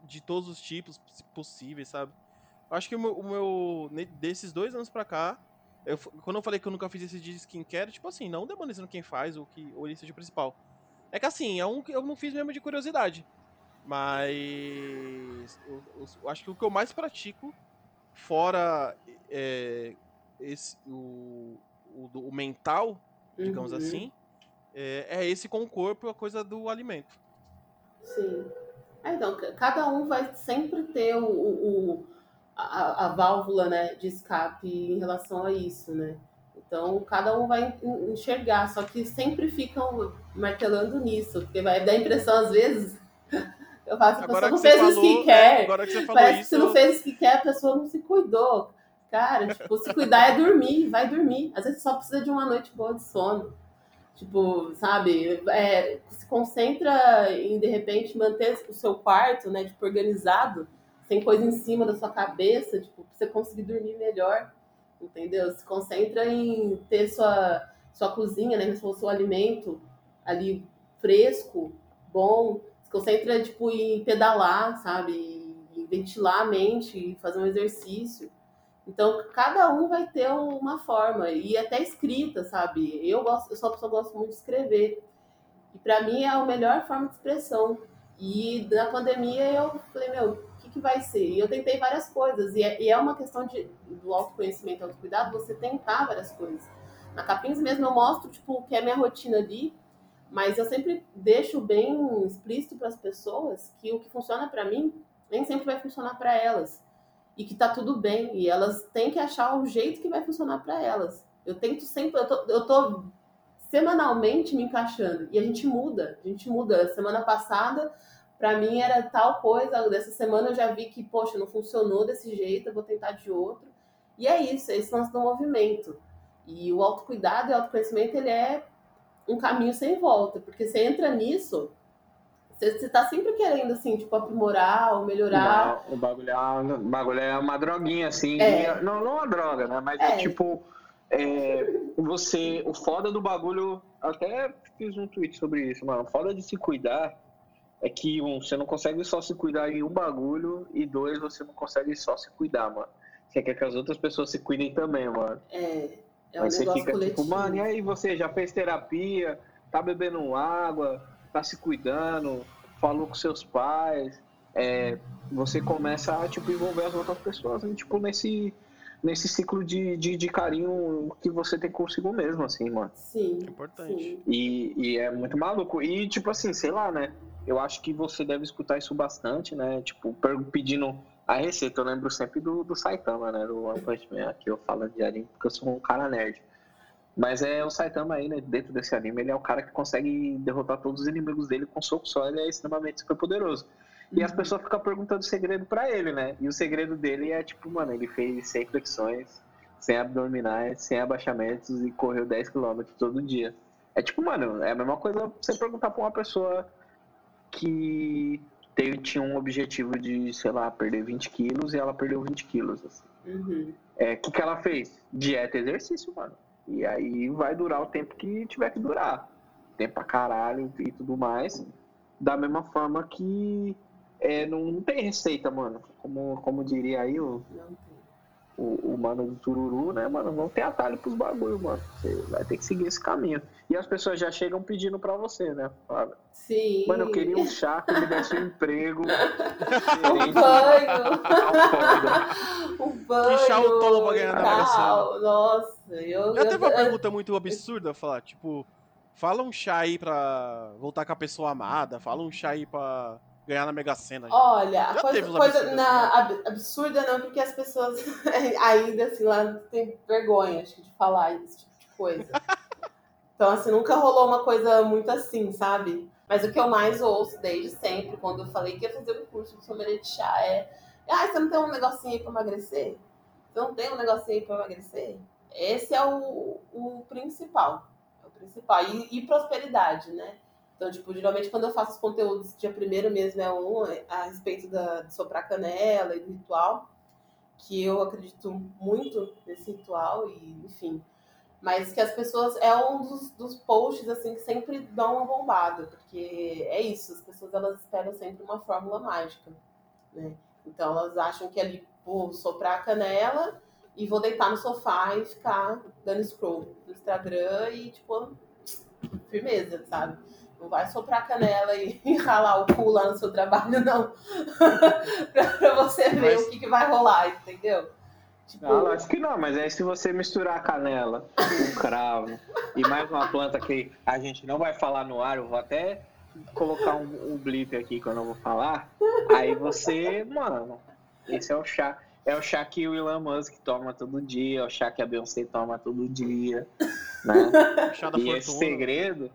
de todos os tipos possíveis, sabe? Eu acho que o meu, o meu desses dois anos pra cá, eu, quando eu falei que eu nunca fiz esse de skincare, tipo assim, não demonizando quem faz ou que ou ele seja o principal. É que assim, é um que eu não fiz mesmo de curiosidade. Mas eu, eu, eu acho que o que eu mais pratico, fora é, esse, o, o, o, mental, digamos uhum. assim, é, é, esse com o corpo, a coisa do alimento. Sim. É, então, cada um vai sempre ter o, o a, a, válvula né, de escape em relação a isso, né? Então, cada um vai enxergar, só que sempre ficam martelando nisso, porque vai dar a impressão, às vezes, [LAUGHS] eu faço, a pessoa não fez o skincare, né? Agora que você falou parece isso, que se não fez o skincare, a pessoa não se cuidou. Cara, tipo, se cuidar é dormir, vai dormir. Às vezes só precisa de uma noite boa de sono. Tipo, sabe, é, se concentra em, de repente, manter o seu quarto, né, tipo, organizado, sem coisa em cima da sua cabeça, tipo, pra você conseguir dormir melhor, entendeu? Se concentra em ter sua, sua cozinha, né? O seu alimento ali fresco, bom. Concentra, tipo, em pedalar, sabe? Em ventilar a mente, fazer um exercício. Então, cada um vai ter uma forma, e até escrita, sabe? Eu, gosto, eu sou uma pessoa que gosto muito de escrever. E para mim é a melhor forma de expressão. E na pandemia eu falei, meu, que vai ser? E eu tentei várias coisas, e é, e é uma questão de, do autoconhecimento autocuidado, você tentar várias coisas. Na Capins mesmo eu mostro, tipo, o que é minha rotina ali, mas eu sempre deixo bem explícito para as pessoas que o que funciona para mim nem sempre vai funcionar para elas. E que tá tudo bem. E elas têm que achar o jeito que vai funcionar para elas. Eu tento sempre, eu tô, eu tô semanalmente me encaixando. E a gente muda, a gente muda. Semana passada, para mim era tal coisa, dessa semana eu já vi que, poxa, não funcionou desse jeito, eu vou tentar de outro. E é isso, é esse lance do movimento. E o autocuidado e o autoconhecimento, ele é um caminho sem volta, porque você entra nisso, você, você tá sempre querendo, assim, tipo, aprimorar ou melhorar. Não, o bagulho é uma, bagulho é uma droguinha, assim. É. Não, não uma droga, né? Mas é, é tipo, é, você, o foda do bagulho, até fiz um tweet sobre isso, mano. O foda de se cuidar é que, um, você não consegue só se cuidar em um bagulho, e dois, você não consegue só se cuidar, mano. Você quer que as outras pessoas se cuidem também, mano. É. É um Aí você fica coletivo. tipo, mano, e aí você já fez terapia, tá bebendo água, tá se cuidando, falou com seus pais. É, você começa a tipo, envolver as outras pessoas né? tipo, nesse, nesse ciclo de, de, de, carinho que você tem consigo mesmo, assim, mano. Sim. É importante. Sim. E, e é muito maluco. E, tipo assim, sei lá, né? Eu acho que você deve escutar isso bastante, né? Tipo, pedindo a receita, eu lembro sempre do, do Saitama, né? Do One Punch Man, aqui eu falo de anime porque eu sou um cara nerd. Mas é o Saitama aí, né? Dentro desse anime, ele é o cara que consegue derrotar todos os inimigos dele com soco só, ele é extremamente super poderoso. E as uhum. pessoas ficam perguntando o segredo para ele, né? E o segredo dele é tipo, mano, ele fez 100 flexões, 100 abdominais, 100 abaixamentos e correu 10 km todo dia. É tipo, mano, é a mesma coisa você perguntar pra uma pessoa que tem, tinha um objetivo de, sei lá, perder 20 quilos e ela perdeu 20 quilos. Assim. Uhum. É, o que, que ela fez? Dieta e exercício, mano. E aí vai durar o tempo que tiver que durar. Tempo pra caralho e tudo mais. Da mesma forma que é, não, não tem receita, mano. Como, como diria aí o. Não o, o mano do Tururu, né, mano? Não tem atalho pros bagulho, mano. Você vai ter que seguir esse caminho. E as pessoas já chegam pedindo pra você, né? Fala, Sim. Mano, eu queria um chá que me desse um emprego. [LAUGHS] um banho. [LAUGHS] um banho. Que chá o tolo pra ganhar na Nossa, eu. Já teve uma pergunta muito absurda, falar, tipo, fala um chá aí pra voltar com a pessoa amada, fala um chá aí pra ganhar na Mega Sena. Olha, a coisa, coisa na, né? absurda não, porque as pessoas [LAUGHS] ainda assim lá têm vergonha acho, de falar esse tipo de coisa. [LAUGHS] então, assim, nunca rolou uma coisa muito assim, sabe? Mas o que eu mais ouço desde sempre, quando eu falei que ia fazer um curso de sommelier de chá, é ah, você não tem um negocinho aí pra emagrecer? Você não tem um negocinho aí pra emagrecer? Esse é o, o principal. É o principal. E, e prosperidade, né? Então, tipo, geralmente quando eu faço os conteúdos, dia primeiro mesmo é um é a respeito da, de soprar canela e do ritual, que eu acredito muito nesse ritual e, enfim. Mas que as pessoas, é um dos, dos posts, assim, que sempre dão uma bombada, porque é isso, as pessoas, elas esperam sempre uma fórmula mágica, né? Então, elas acham que ali, vou soprar a canela e vou deitar no sofá e ficar dando scroll no Instagram e, tipo, firmeza, sabe? Não vai soprar a canela e, [LAUGHS] e ralar o cu lá no seu trabalho, não. [LAUGHS] pra, pra, você ver mas... o que, que vai rolar, entendeu? Tipo... Não, acho que não, mas é se você misturar a canela, o cravo e mais uma planta que a gente não vai falar no ar, eu vou até colocar um, um blip aqui quando eu vou falar. Aí você, mano, esse é o chá. É o chá que o Elon Musk toma todo dia, é o chá que a Beyoncé toma todo dia, né? [LAUGHS] e esse segredo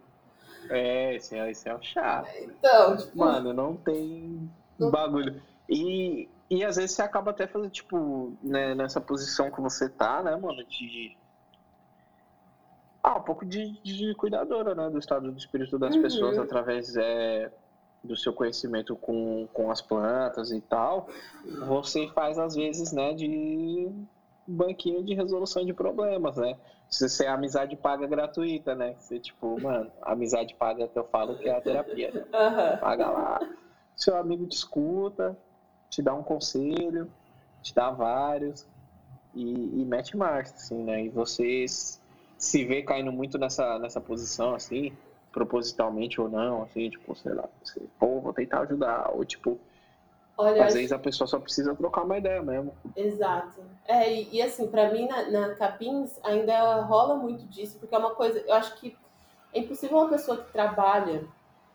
é, esse é, esse é o chato. Então, tipo... Mano, não tem bagulho. E, e às vezes você acaba até fazendo, tipo, né, nessa posição que você tá, né, mano, de. Ah, um pouco de, de cuidadora, né, do estado do espírito das uhum. pessoas através é, do seu conhecimento com, com as plantas e tal. Você faz, às vezes, né, de banquinho de resolução de problemas, né? se você é amizade paga gratuita, né? Você, tipo, mano, amizade paga que eu falo que é a terapia, [LAUGHS] né? Uhum. Paga lá. Seu amigo te escuta, te dá um conselho, te dá vários e, e mete marcha, assim, né? E vocês se vê caindo muito nessa, nessa posição, assim, propositalmente ou não, assim, tipo, sei lá, você, pô, vou tentar ajudar, ou tipo, Olha, Às vezes a pessoa só precisa trocar uma ideia mesmo. Exato. É, e, e assim, para mim na, na Capins ainda rola muito disso, porque é uma coisa, eu acho que é impossível uma pessoa que trabalha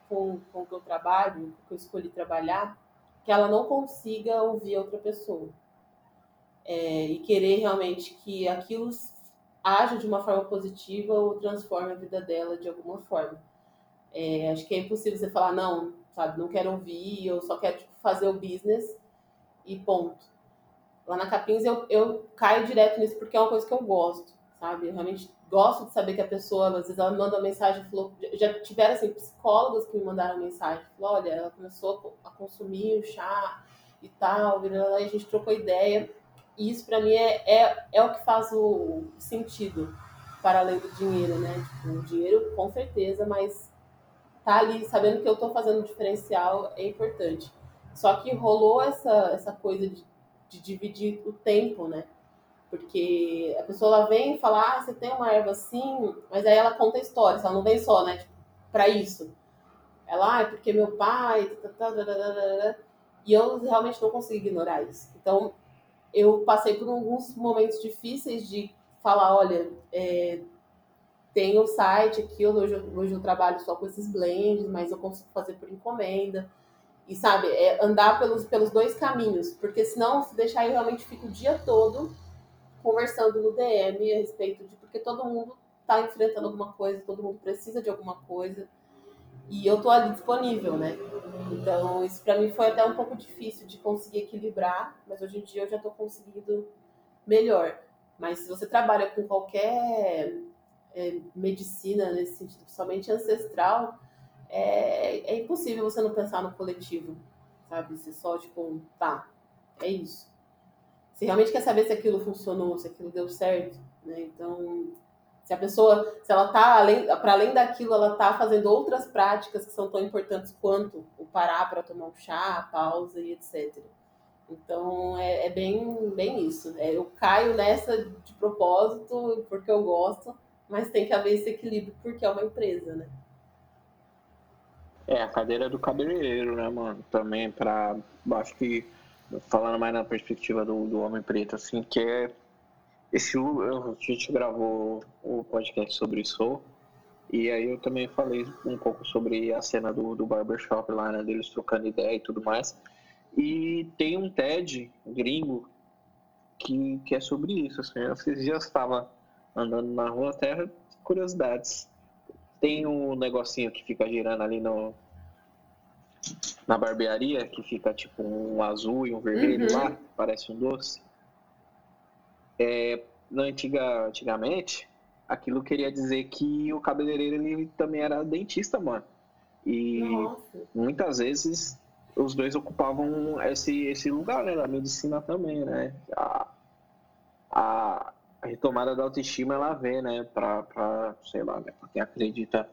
com, com o que eu trabalho, com o que eu escolhi trabalhar, que ela não consiga ouvir outra pessoa. É, e querer realmente que aquilo haja de uma forma positiva ou transforme a vida dela de alguma forma. É, acho que é impossível você falar, não, sabe, não quero ouvir, eu só quero tipo, fazer o business e ponto. Lá na Capins eu, eu caio direto nisso porque é uma coisa que eu gosto, sabe? Eu realmente gosto de saber que a pessoa, às vezes ela me manda uma mensagem, falou, já tiveram assim, psicólogos que me mandaram mensagem, falou, olha, ela começou a consumir o chá e tal, e a gente trocou ideia. E isso para mim é, é, é o que faz o sentido para além do dinheiro, né? Tipo, o dinheiro com certeza, mas tá ali sabendo que eu estou fazendo diferencial é importante. Só que rolou essa, essa coisa de, de dividir o tempo, né? Porque a pessoa ela vem e fala, ah, você tem uma erva assim, mas aí ela conta histórias, ela não vem só, né, tipo, para isso. Ela, ah, é porque meu pai, tá, tá, tá, e eu realmente não consigo ignorar isso. Então, eu passei por alguns momentos difíceis de falar, olha, é, tem o site aqui, hoje, hoje eu trabalho só com esses blends, mas eu consigo fazer por encomenda. E sabe, é andar pelos, pelos dois caminhos, porque senão, se deixar eu realmente fico o dia todo conversando no DM a respeito de porque todo mundo está enfrentando alguma coisa, todo mundo precisa de alguma coisa. E eu tô ali disponível, né? Então, isso para mim foi até um pouco difícil de conseguir equilibrar, mas hoje em dia eu já tô conseguindo melhor. Mas se você trabalha com qualquer é, medicina nesse sentido, principalmente ancestral, é, é impossível você não pensar no coletivo, sabe? Você só, tipo, tá, é isso. Você realmente quer saber se aquilo funcionou, se aquilo deu certo, né? Então, se a pessoa, se ela tá além, para além daquilo, ela tá fazendo outras práticas que são tão importantes quanto o parar para tomar um chá, a pausa e etc. Então é, é, bem, bem isso. É, eu caio nessa de propósito porque eu gosto, mas tem que haver esse equilíbrio porque é uma empresa, né? É, a cadeira do cabeleireiro, né, mano? Também para acho que falando mais na perspectiva do, do homem preto, assim, que é esse a gente gravou o podcast sobre isso e aí eu também falei um pouco sobre a cena do, do barbershop lá, né, deles trocando ideia e tudo mais. E tem um TED gringo que, que é sobre isso, assim, esses dias estava andando na rua Terra, curiosidades. Tem um negocinho que fica girando ali no, na barbearia, que fica tipo um azul e um vermelho uhum. lá, parece um doce. É, na antiga, antigamente, aquilo queria dizer que o cabeleireiro ele também era dentista, mano. E Nossa. muitas vezes os dois ocupavam esse, esse lugar, né, da medicina também, né? A, a, retomada da autoestima ela vem, né, pra, pra sei lá, né, pra quem acredita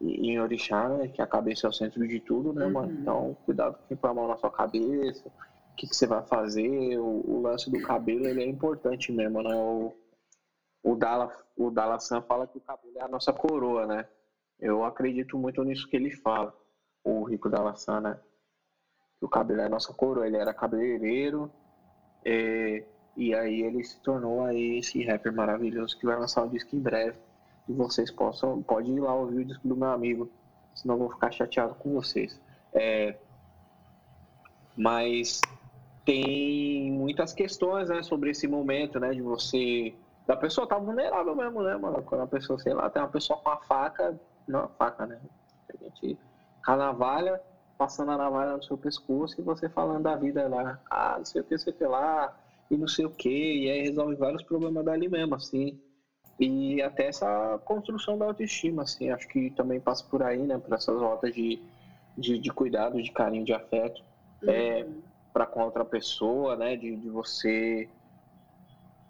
em orixá, né, que a cabeça é o centro de tudo, né, uhum. mano? Então, cuidado com quem põe a mão na sua cabeça, o que, que você vai fazer, o, o, lance do cabelo, ele é importante mesmo, né? O, o Dala, o Dala San fala que o cabelo é a nossa coroa, né? Eu acredito muito nisso que ele fala, o Rico Dala San, né? Que o cabelo é a nossa coroa, ele era cabeleireiro, é, e aí ele se tornou aí esse rapper maravilhoso que vai lançar um disco em breve. E vocês possam, pode ir lá ouvir o disco do meu amigo, senão eu vou ficar chateado com vocês. É, mas tem muitas questões, né, sobre esse momento, né, de você da pessoa tá vulnerável mesmo, né, mano? Quando a pessoa, sei lá, tem uma pessoa com a faca, não a faca, né? A gente com a navalha, passando a navalha no seu pescoço e você falando da vida lá, ah, não sei o que, sei o que lá, e não sei o que, e aí resolve vários problemas dali mesmo, assim. E até essa construção da autoestima, assim, acho que também passa por aí, né, por essas rotas de, de, de cuidado, de carinho, de afeto. É, uhum. É, para com outra pessoa, né? De, de você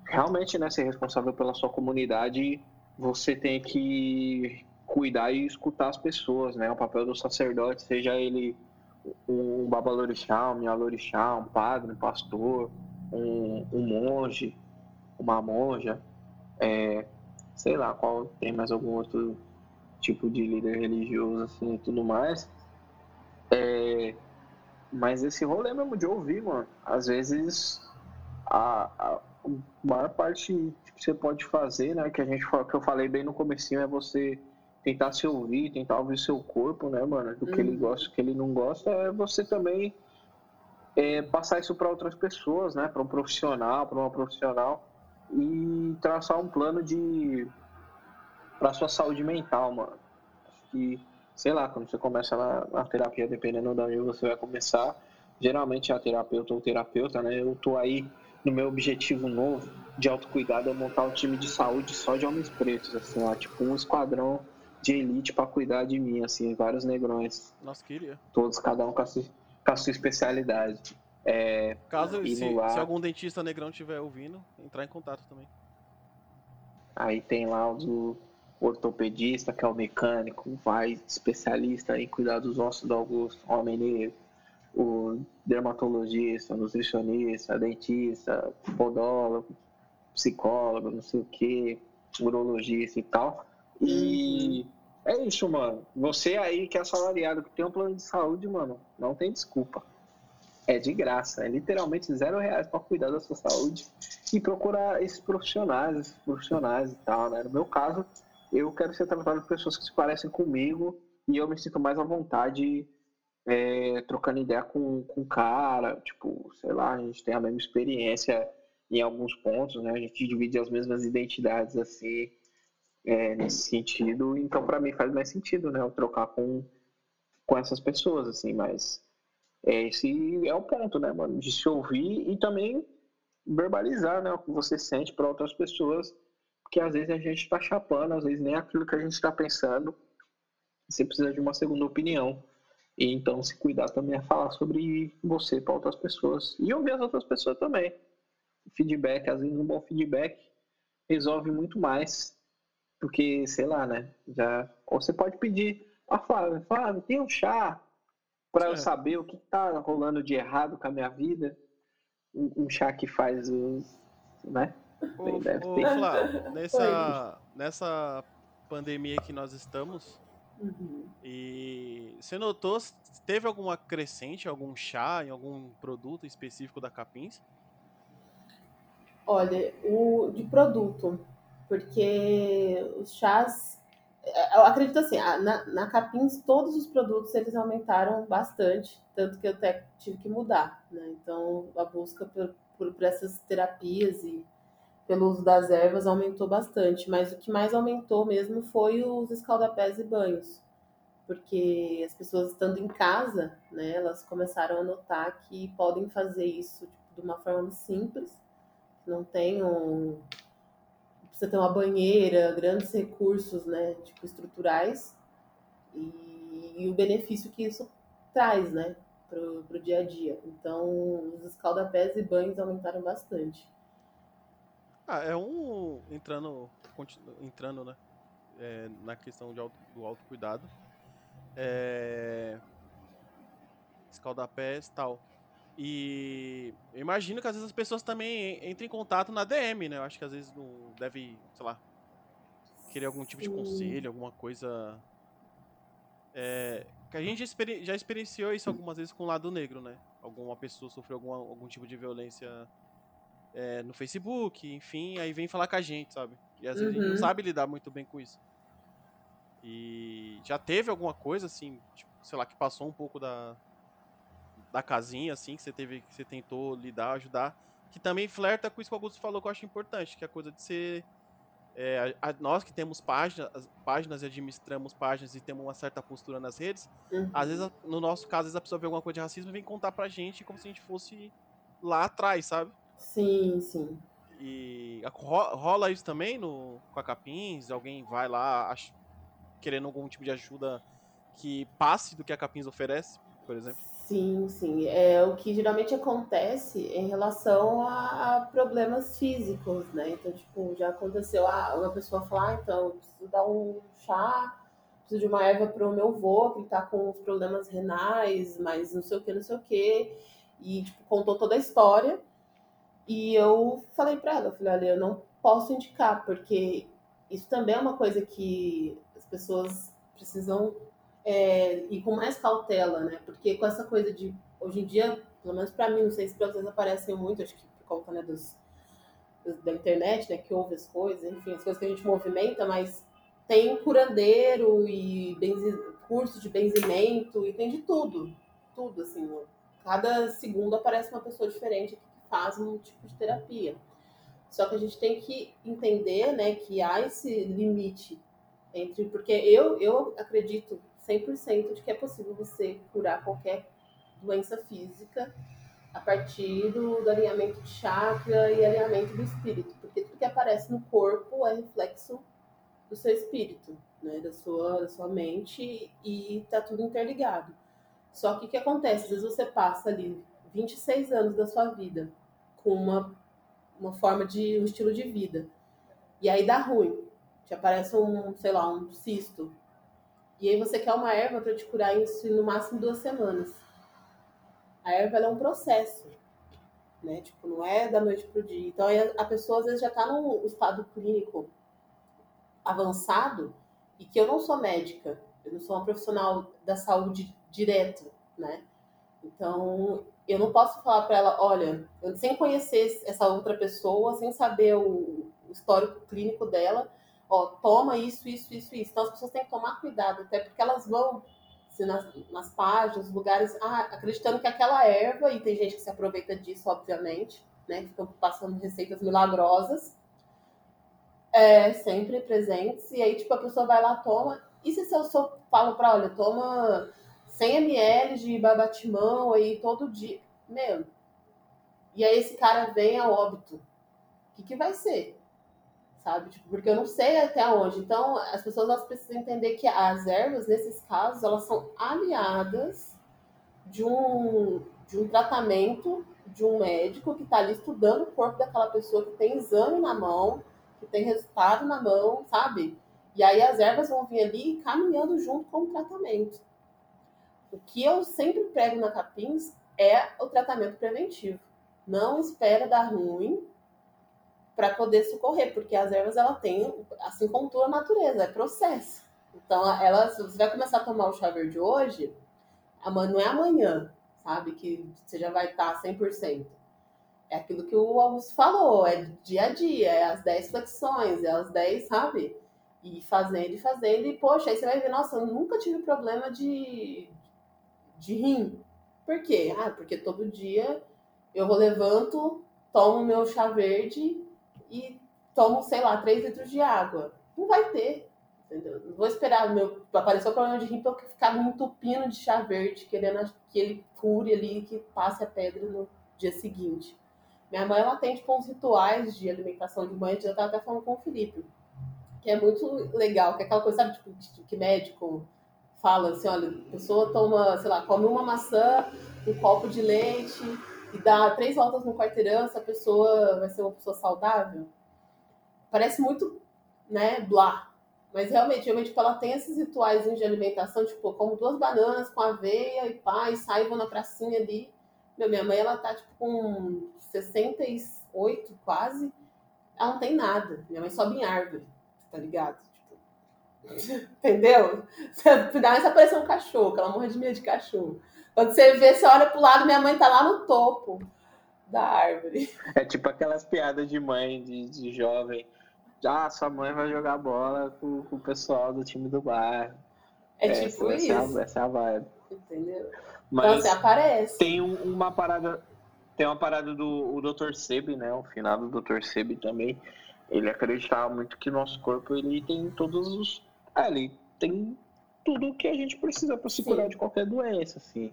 realmente né, ser responsável pela sua comunidade, você tem que cuidar e escutar as pessoas, né? O papel do sacerdote, seja ele um babalorixá, um mialorixá, um padre, um pastor, um, um monge, uma monja, é, sei lá qual tem mais algum outro tipo de líder religioso assim e tudo mais. É, mas esse rolê mesmo de ouvir, mano, às vezes a, a maior parte que você pode fazer, né, que a gente que eu falei bem no comecinho é você tentar se ouvir, tentar ouvir seu corpo, né, mano, do que ele uhum. gosta, do que ele não gosta, é você também é, passar isso para outras pessoas, né? Para um profissional, para uma profissional e traçar um plano de para sua saúde mental, mano. Acho que, sei lá, quando você começa na, na terapia, dependendo da onde você vai começar, geralmente é a terapeuta ou terapeuta, né? Eu tô aí no meu objetivo novo de autocuidado é montar um time de saúde só de homens pretos, assim, ó, tipo um esquadrão de elite para cuidar de mim, assim, vários negrões. Nossa, queria. Todos, cada um com a com a sua especialidade. É, Caso se, se, algum dentista negrão estiver ouvindo, entrar em contato também. Aí tem lá o ortopedista, que é o mecânico, vai especialista em cuidar dos ossos do Augusto, homem negro, o dermatologista, nutricionista, dentista, podólogo, psicólogo, não sei o que, urologista e tal. E é isso, mano. Você aí que é assalariado, que tem um plano de saúde, mano, não tem desculpa. É de graça, é literalmente zero reais para cuidar da sua saúde e procurar esses profissionais, esses profissionais e tal, né? No meu caso, eu quero ser tratado por pessoas que se parecem comigo e eu me sinto mais à vontade é, trocando ideia com, com cara, tipo, sei lá, a gente tem a mesma experiência em alguns pontos, né? A gente divide as mesmas identidades assim, é, nesse sentido. Então, para mim faz mais sentido, né? Eu trocar com, com essas pessoas, assim, mas é, esse é o ponto, né, mano? De se ouvir e também verbalizar, né? O que você sente para outras pessoas, porque às vezes a gente está chapando, às vezes nem aquilo que a gente está pensando. Você precisa de uma segunda opinião. E então se cuidar também é falar sobre você para outras pessoas e ouvir as outras pessoas também. Feedback, às vezes um bom feedback resolve muito mais porque, sei lá, né? Já ou você pode pedir a Flávia, Flávia, tem um chá para eu é. saber o que tá rolando de errado com a minha vida. Um, um chá que faz os, né? Ô, Deve ô, ter. Flávio, [LAUGHS] nessa, nessa pandemia que nós estamos, Uhum. E você notou, teve alguma crescente, algum chá, em algum produto específico da Capins? Olha, o de produto, porque os chás, é, eu acredito assim, na, na Capins todos os produtos eles aumentaram bastante, tanto que eu até tive que mudar, né? Então a busca por, por, por essas terapias e pelo uso das ervas aumentou bastante, mas o que mais aumentou mesmo foi os escaldapés e banhos, porque as pessoas estando em casa, né, elas começaram a notar que podem fazer isso tipo, de uma forma simples, não tem um precisa ter uma banheira, grandes recursos, né, tipo estruturais e, e o benefício que isso traz, né, pro, pro dia a dia. Então, os escaldapés e banhos aumentaram bastante. Ah, é um. Entrando, entrando né? É, na questão de auto, do autocuidado. É, escaldapés tal. E eu imagino que às vezes as pessoas também entram em contato na DM, né? Eu acho que às vezes não deve, sei lá, querer algum tipo de conselho, alguma coisa. É, que a gente já, já experienciou isso algumas vezes com o lado negro, né? Alguma pessoa sofreu alguma, algum tipo de violência é, no Facebook, enfim, aí vem falar com a gente, sabe? E às vezes a gente não uhum. sabe lidar muito bem com isso. E já teve alguma coisa, assim, tipo, sei lá, que passou um pouco da, da casinha, assim, que você teve, que você tentou lidar, ajudar, que também flerta com isso que o Augusto falou, que eu acho importante, que é a coisa de ser. É, a, nós que temos páginas, páginas e administramos páginas e temos uma certa postura nas redes, uhum. às vezes, no nosso caso, às vezes a pessoa vê alguma coisa de racismo e vem contar pra gente como se a gente fosse lá atrás, sabe? Sim, sim. E rola isso também no, com a Capins? Alguém vai lá ach, querendo algum tipo de ajuda que passe do que a Capins oferece, por exemplo? Sim, sim. É o que geralmente acontece em relação a, a problemas físicos, né? Então, tipo, já aconteceu ah, uma pessoa falar, ah, então, eu preciso dar um chá, preciso de uma erva para o meu avô, que ele tá com os problemas renais, mas não sei o que, não sei o que. E, tipo, contou toda a história. E eu falei para ela, eu falei, olha, eu não posso indicar, porque isso também é uma coisa que as pessoas precisam é, ir com mais cautela, né? Porque com essa coisa de, hoje em dia, pelo menos para mim, não sei se para vocês aparecem muito, acho que por conta né, dos, da internet, né, que ouve as coisas, enfim, as coisas que a gente movimenta, mas tem curandeiro e benzi, curso de benzimento e tem de tudo, tudo, assim, cada segundo aparece uma pessoa diferente que faz um tipo de terapia. Só que a gente tem que entender, né, que há esse limite entre porque eu eu acredito 100% de que é possível você curar qualquer doença física a partir do, do, alinhamento de chakra e alinhamento do espírito, porque tudo que aparece no corpo é reflexo do seu espírito, né, da sua, da sua mente e tá tudo interligado. Só que o que acontece? Às vezes você passa ali 26 anos da sua vida com uma, uma forma de um estilo de vida e aí dá ruim, te aparece um, sei lá, um cisto e aí você quer uma erva para te curar isso no máximo duas semanas a erva é um processo, né? Tipo, não é da noite pro dia. Então a pessoa às vezes já está num estado clínico avançado e que eu não sou médica, eu não sou uma profissional da saúde direto, né? Então eu não posso falar para ela, olha, sem conhecer essa outra pessoa, sem saber o histórico clínico dela, ó, toma isso, isso, isso, isso. Então as pessoas têm que tomar cuidado, até porque elas vão nas, nas páginas, lugares, ah, acreditando que aquela erva, e tem gente que se aproveita disso, obviamente, né, ficam passando receitas milagrosas, é, sempre presentes, e aí, tipo, a pessoa vai lá, toma, e se eu só falo para, olha, toma 100 ml de babatimão aí todo dia, meu, e aí esse cara vem a óbito, o que, que vai ser? Sabe? Tipo, porque eu não sei até onde. Então, as pessoas elas precisam entender que as ervas, nesses casos, elas são aliadas de um, de um tratamento de um médico que está ali estudando o corpo daquela pessoa, que tem exame na mão, que tem resultado na mão, sabe? E aí as ervas vão vir ali caminhando junto com o tratamento. O que eu sempre prego na Capins é o tratamento preventivo. Não espera dar ruim para poder socorrer, porque as ervas ela tem, assim como toda a natureza, é processo. Então, ela, se você vai começar a tomar o chá verde hoje, não é amanhã, sabe, que você já vai estar 100%. É aquilo que o Augusto falou, é dia a dia, é as 10 flexões, é as 10, sabe? E fazendo e fazendo, e poxa, aí você vai ver, nossa, eu nunca tive problema de, de rim. Por quê? Ah, porque todo dia eu vou levanto, tomo meu chá verde e tomo, sei lá, 3 litros de água. Não vai ter. Entendeu? Não vou esperar meu, aparecer o problema de rim para eu ficar me entupindo de chá verde, querendo que ele cure ali, que passe a pedra no dia seguinte. Minha mãe, ela tem, tipo, uns rituais de alimentação de manhã, eu tava até falando com o Felipe, que é muito legal, que é aquela coisa, sabe, tipo, que médico fala assim, olha, a pessoa toma, sei lá, come uma maçã, um copo de leite, e dá três voltas no quarteirão, essa pessoa vai ser uma pessoa saudável. Parece muito, né, blá. Mas realmente, realmente, tipo, ela tem esses rituais de alimentação, tipo, como duas bananas com aveia e pá, e sai, vou na pracinha ali. Meu, minha mãe, ela tá, tipo, com 68 quase. Ela não tem nada. Minha mãe sobe em árvore, tá ligado? Tipo, [LAUGHS] entendeu? [LAUGHS] Finalmente apareceu um cachorro, que ela morre de medo de cachorro. Quando você vê, você olha pro lado, minha mãe tá lá no topo da árvore. [LAUGHS] É tipo aquelas piadas de mãe, de, de jovem. Ah, sua mãe vai jogar bola com, com o pessoal do time do bairro. É, é tipo essa, isso. Essa, é a vibe. Entendeu? Mas então, você aparece. Tem um, uma parada. Tem uma parada do o Dr. Seb, né? O final do Dr. Seb também. Ele acreditava muito que nosso corpo ele tem todos os. Ah, ele tem tudo que a gente precisa para se curar de qualquer doença, assim.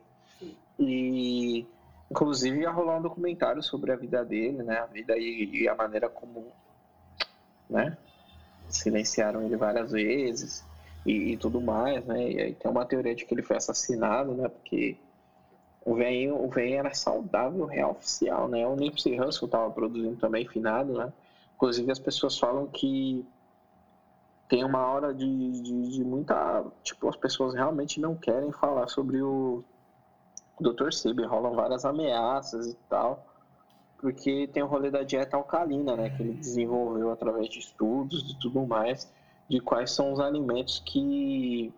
E inclusive ia rolar um documentário sobre a vida dele, né? A vida e, e a maneira como, né? Silenciaram ele várias vezes e, e, tudo mais, né? E aí tem uma teoria de que ele foi assassinado, né? Porque o vem o era saudável, real oficial, né? O Nipsey Hussle estava produzindo também finado, né? Inclusive as pessoas falam que tem uma hora de, de, de muita. Tipo, as pessoas realmente não querem falar sobre o Dr. Sib, rolam várias ameaças e tal, porque tem o rolê da dieta alcalina, né, que ele desenvolveu através de estudos e tudo mais, de quais são os alimentos que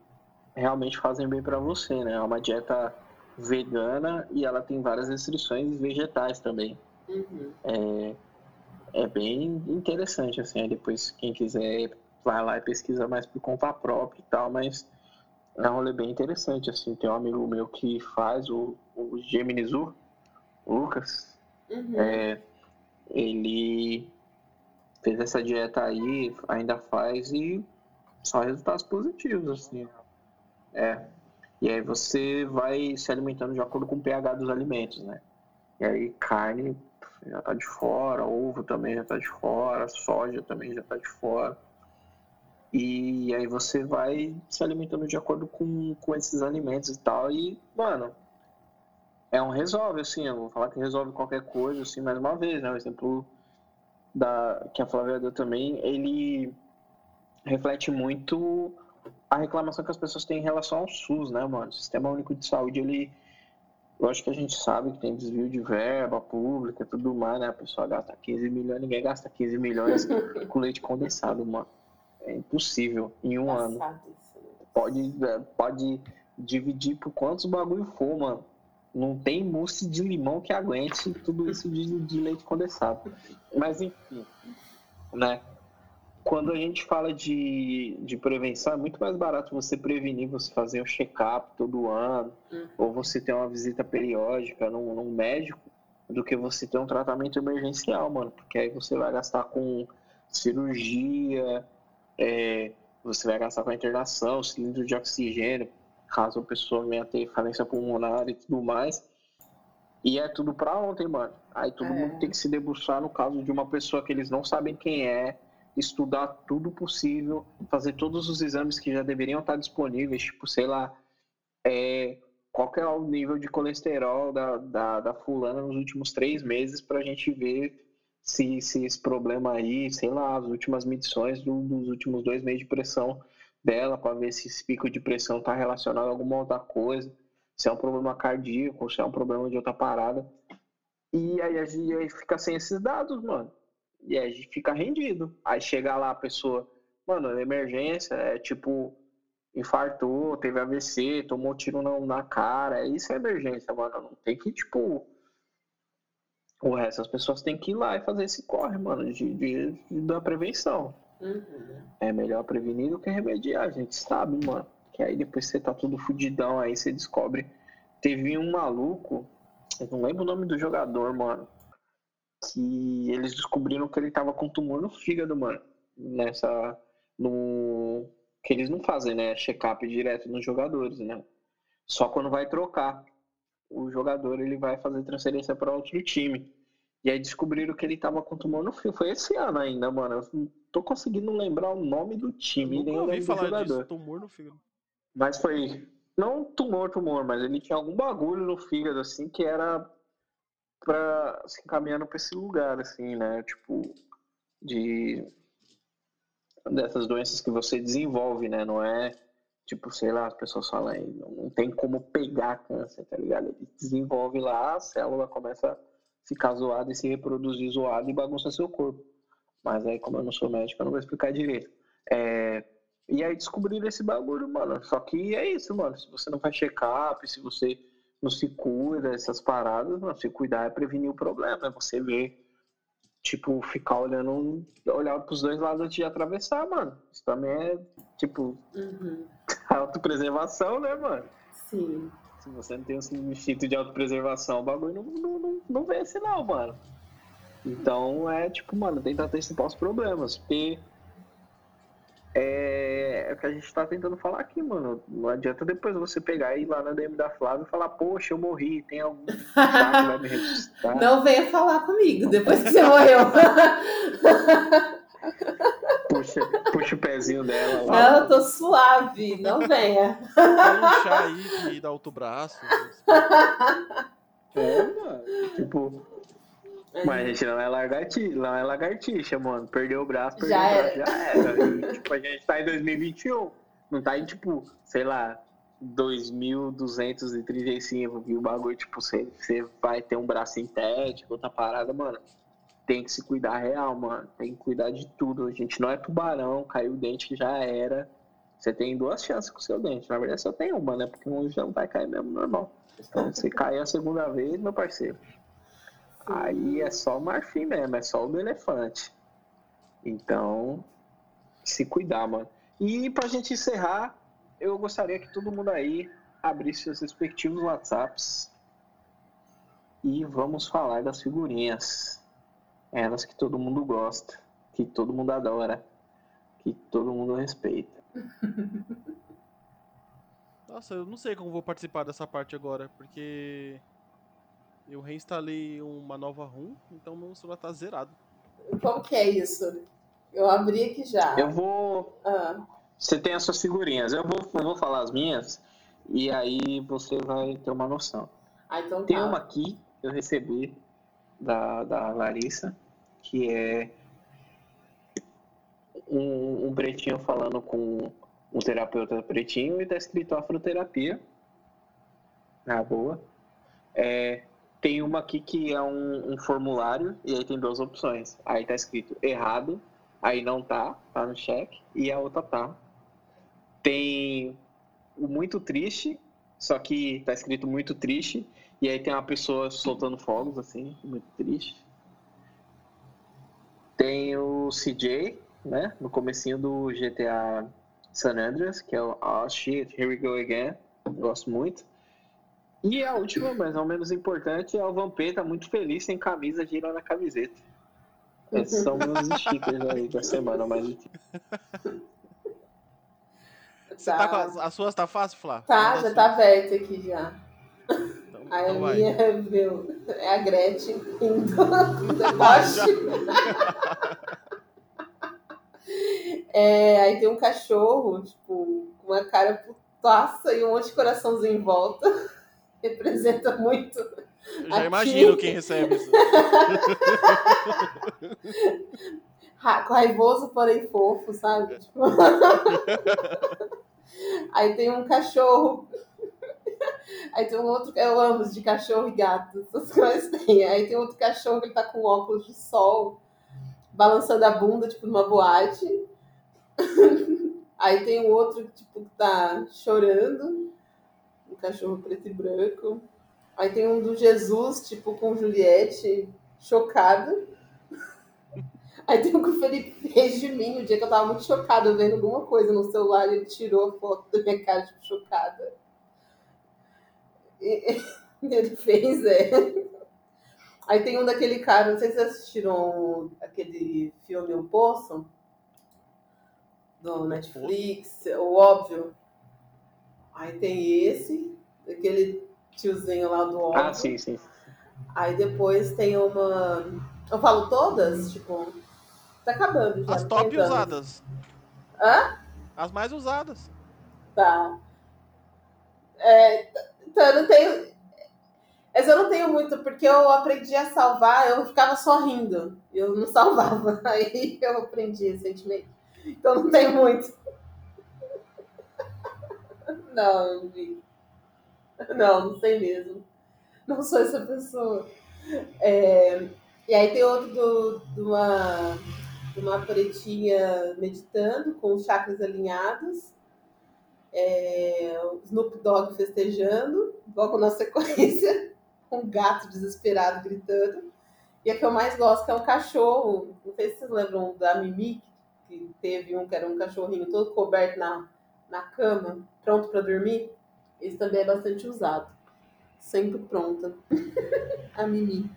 realmente fazem bem para você, né? É uma dieta vegana e ela tem várias restrições vegetais também. Uhum. É, é bem interessante, assim, depois quem quiser vai lá e pesquisa mais por conta própria e tal, mas É um rolê bem interessante, assim. Tem um amigo meu que faz o, o Gemini o Lucas. Uhum. É, ele fez essa dieta aí, ainda faz e só resultados positivos, assim. É. E aí você vai se alimentando de acordo com o pH dos alimentos, né? E aí carne já tá de fora, ovo também já tá de fora, soja também já tá de fora. E aí você vai se alimentando de acordo com, com esses alimentos e tal. E, mano, é um resolve, assim, eu vou falar que resolve qualquer coisa, assim, mais uma vez, né? O exemplo da, que a Flávia deu também, ele reflete muito a reclamação que as pessoas têm em relação ao SUS, né, mano? O Sistema Único de Saúde, ele. Acho que a gente sabe que tem desvio de verba pública e tudo mais, né? A pessoa gasta 15 milhões, ninguém gasta 15 milhões com leite condensado, mano. É impossível em um ano. Pode, é, pode dividir por quantos bagulho for, mano. Não tem mousse de limão que aguente tudo isso de, de leite condensado. Mas enfim, né? Quando a gente fala de, de prevenção, é muito mais barato você prevenir, você fazer um check-up todo ano, uhum. ou você ter uma visita periódica num, num médico, do que você ter um tratamento emergencial, mano. Porque aí você vai gastar com cirurgia, é, você vai gastar com a internação, cilindro de oxigênio, caso a pessoa venha ter falência pulmonar e tudo mais. E é tudo pra ontem, mano. Aí todo é. mundo tem que se debruçar no caso de uma pessoa que eles não sabem quem é, estudar tudo possível, fazer todos os exames que já deveriam estar disponíveis, tipo, sei lá, é, qual é o nível de colesterol da, da, da fulana nos últimos três meses pra gente ver se, se esse problema aí, sei lá, as últimas medições do, dos últimos dois meses de pressão dela, para ver se esse pico de pressão está relacionado a alguma outra coisa, se é um problema cardíaco, se é um problema de outra parada. E aí a gente fica sem esses dados, mano. E aí a gente fica rendido. Aí chega lá a pessoa, mano, é emergência, é tipo, infartou, teve AVC, tomou tiro na, na cara. Isso é emergência, mano. Não tem que, tipo, o resto, as pessoas têm que ir lá e fazer esse corre, mano, de, de, de da prevenção. Uhum. É melhor prevenir do que remediar, a gente sabe, mano. Que aí depois você tá tudo fudidão, aí você descobre. Teve um maluco, eu não lembro o nome do jogador, mano. Que eles descobriram que ele tava com tumor no fígado, mano. Nessa. No. Que eles não fazem, né? Check-up direto nos jogadores, né? Só quando vai trocar o jogador ele vai fazer transferência para outro time. E aí descobriram que ele tava com tumor no fio. Foi esse ano ainda, mano. Eu não tô conseguindo lembrar o nome do time eu nem o nome do jogador. Disso, tumor no fígado. Mas foi não tumor, tumor, mas ele tinha algum bagulho no fígado assim que era para se encaminhando para esse lugar assim, né? Tipo de dessas doenças que você desenvolve, né? Não é Tipo, sei lá, as pessoas falam aí, não, tem como pegar câncer, tá ligado? Ele desenvolve lá, a célula começa a ficar zoada e se reproduzir zoada e bagunça seu corpo. Mas aí, como eu não sou médico, eu não vou explicar direito. É... E aí descobriram esse bagulho, mano. Só que é isso, mano. Se você não faz check-up, se você não se cuida, essas paradas, mano, se cuidar é prevenir o problema. É você ver, tipo, ficar olhando, olhar pros dois lados antes de atravessar, mano. Isso também é, tipo, uhum. [LAUGHS] autopreservação, né, mano? Sim. Se você não tem um instinto de autopreservação, o bagulho não, não, não, não vence, não, mano. Então é tipo, mano, tentar antecipar os problemas. Porque é, é o que a gente tá tentando falar aqui, mano. Não adianta depois você pegar e ir lá na DM da Flávia e falar, poxa, eu morri, tem algum [LAUGHS] que vai me ressuscitar. Não venha falar comigo depois que você morreu. Puxa, puxa o pezinho dela lá. Não, eu tô suave, não venha. Põe um chá aí de dar outro braço. É, mano. Tipo. Mas a gente não é lagartixa, não é lagartixa, mano. Perdeu o braço, perdeu já o braço, era. já era. E, tipo, a gente tá em 2021. Não tá em, tipo, sei lá, 2.235, que o bagulho, tipo, você, você vai ter um braço sintético, outra parada, mano tem que se cuidar real, mano. Tem que cuidar de tudo. A gente não é tubarão, caiu o dente que já era. Você tem duas chances com o seu dente. Na verdade, só tem uma, né? Porque um já não vai cair mesmo normal. Então, se cair a segunda vez, meu parceiro. Aí é só o marfim mesmo, é só o do elefante. Então, se cuidar, mano. E pra gente encerrar, eu gostaria que todo mundo aí abrisse seus respectivos WhatsApps e vamos falar das figurinhas. Elas que todo mundo gosta, que todo mundo adora, que todo mundo respeita. [LAUGHS] Nossa, eu não sei como vou participar dessa parte agora, porque eu reinstalei uma nova ROM, então meu celular tá zerado. Como que é isso? Eu abri aqui já. Eu vou. Ah. Você tem as suas figurinhas. Eu vou, eu vou falar as minhas e aí você vai ter uma noção. Ah, então tem tá. uma aqui que eu recebi da, da Larissa, que é um, um pretinho falando com um terapeuta pretinho e tá escrito afroterapia. Na boa. É, tem uma aqui que é um, um, formulário e aí tem duas opções. Aí tá escrito errado, aí não tá, tá no cheque, e a outra tá. Tem o muito triste, só que tá escrito muito triste, e aí tem uma pessoa soltando fogos, assim, muito triste. Tem o CJ, né, no comecinho do GTA San Andreas, que é o Oh Shit, Here We Go Again. Gosto muito. E a última, mas não menos importante, é o Vampeta muito feliz sem camisa, girando a camiseta. Esses são meus stickers aí da semana, mas. Você tá. tá com as, suas tá fácil, Flá? Tá, já tá aberto aqui já. Então, aí então a minha, é, meu, é a Gretchen indo [LAUGHS] deboche. [LAUGHS] É, aí tem um cachorro, tipo, com uma cara putaça e um monte de coraçãozinho em volta. Representa muito. Eu já aqui. imagino quem recebe isso. Raivoso, porém fofo, sabe? Tipo... [LAUGHS] aí tem um cachorro. Aí tem um outro. Eu amo de cachorro e gato, essas coisas tem. Aí tem outro cachorro que ele tá com óculos de sol, balançando a bunda, tipo, numa boate. [LAUGHS] Aí tem um outro que, tipo, tá chorando. Cachorro preto e branco. Aí tem um do Jesus, tipo, com Juliette, chocado. [LAUGHS] Aí tem um que o Felipe fez de mim, o dia que eu tava muito chocada vendo alguma coisa no celular, ele tirou a foto da minha cara, tipo, chocada. E [LAUGHS] ele fez, é. Aí tem um daquele cara, não sei se vocês assistiram aquele filme O Poço do Netflix, o óbvio. Aí tem esse, aquele tiozinho lá do óbvio. Ah, sim, sim. Aí depois tem uma. Eu falo todas? Tipo. Tá acabando já. As top usadas. Hã? As mais usadas. Tá. É, então eu não tenho. Mas eu não tenho muito, porque eu aprendi a salvar, eu ficava só rindo. Eu não salvava. [LAUGHS] Aí eu aprendi recentemente. Então não tem muito. Não, vi. Não, não sei mesmo. Não sou essa pessoa. É, e aí tem outro do, de, uma, uma pretinha meditando, com os chakras alinhados. É, o Snoop Dogg festejando, logo na sequência, [LAUGHS] um gato desesperado gritando. E a que eu mais gosto que é um cachorro. Não sei se vocês lembram da Mimi, que teve um que era um cachorrinho todo coberto na, na cama, pronto para dormir. Esse também é bastante usado. Sempre pronta. [LAUGHS] a Mimi.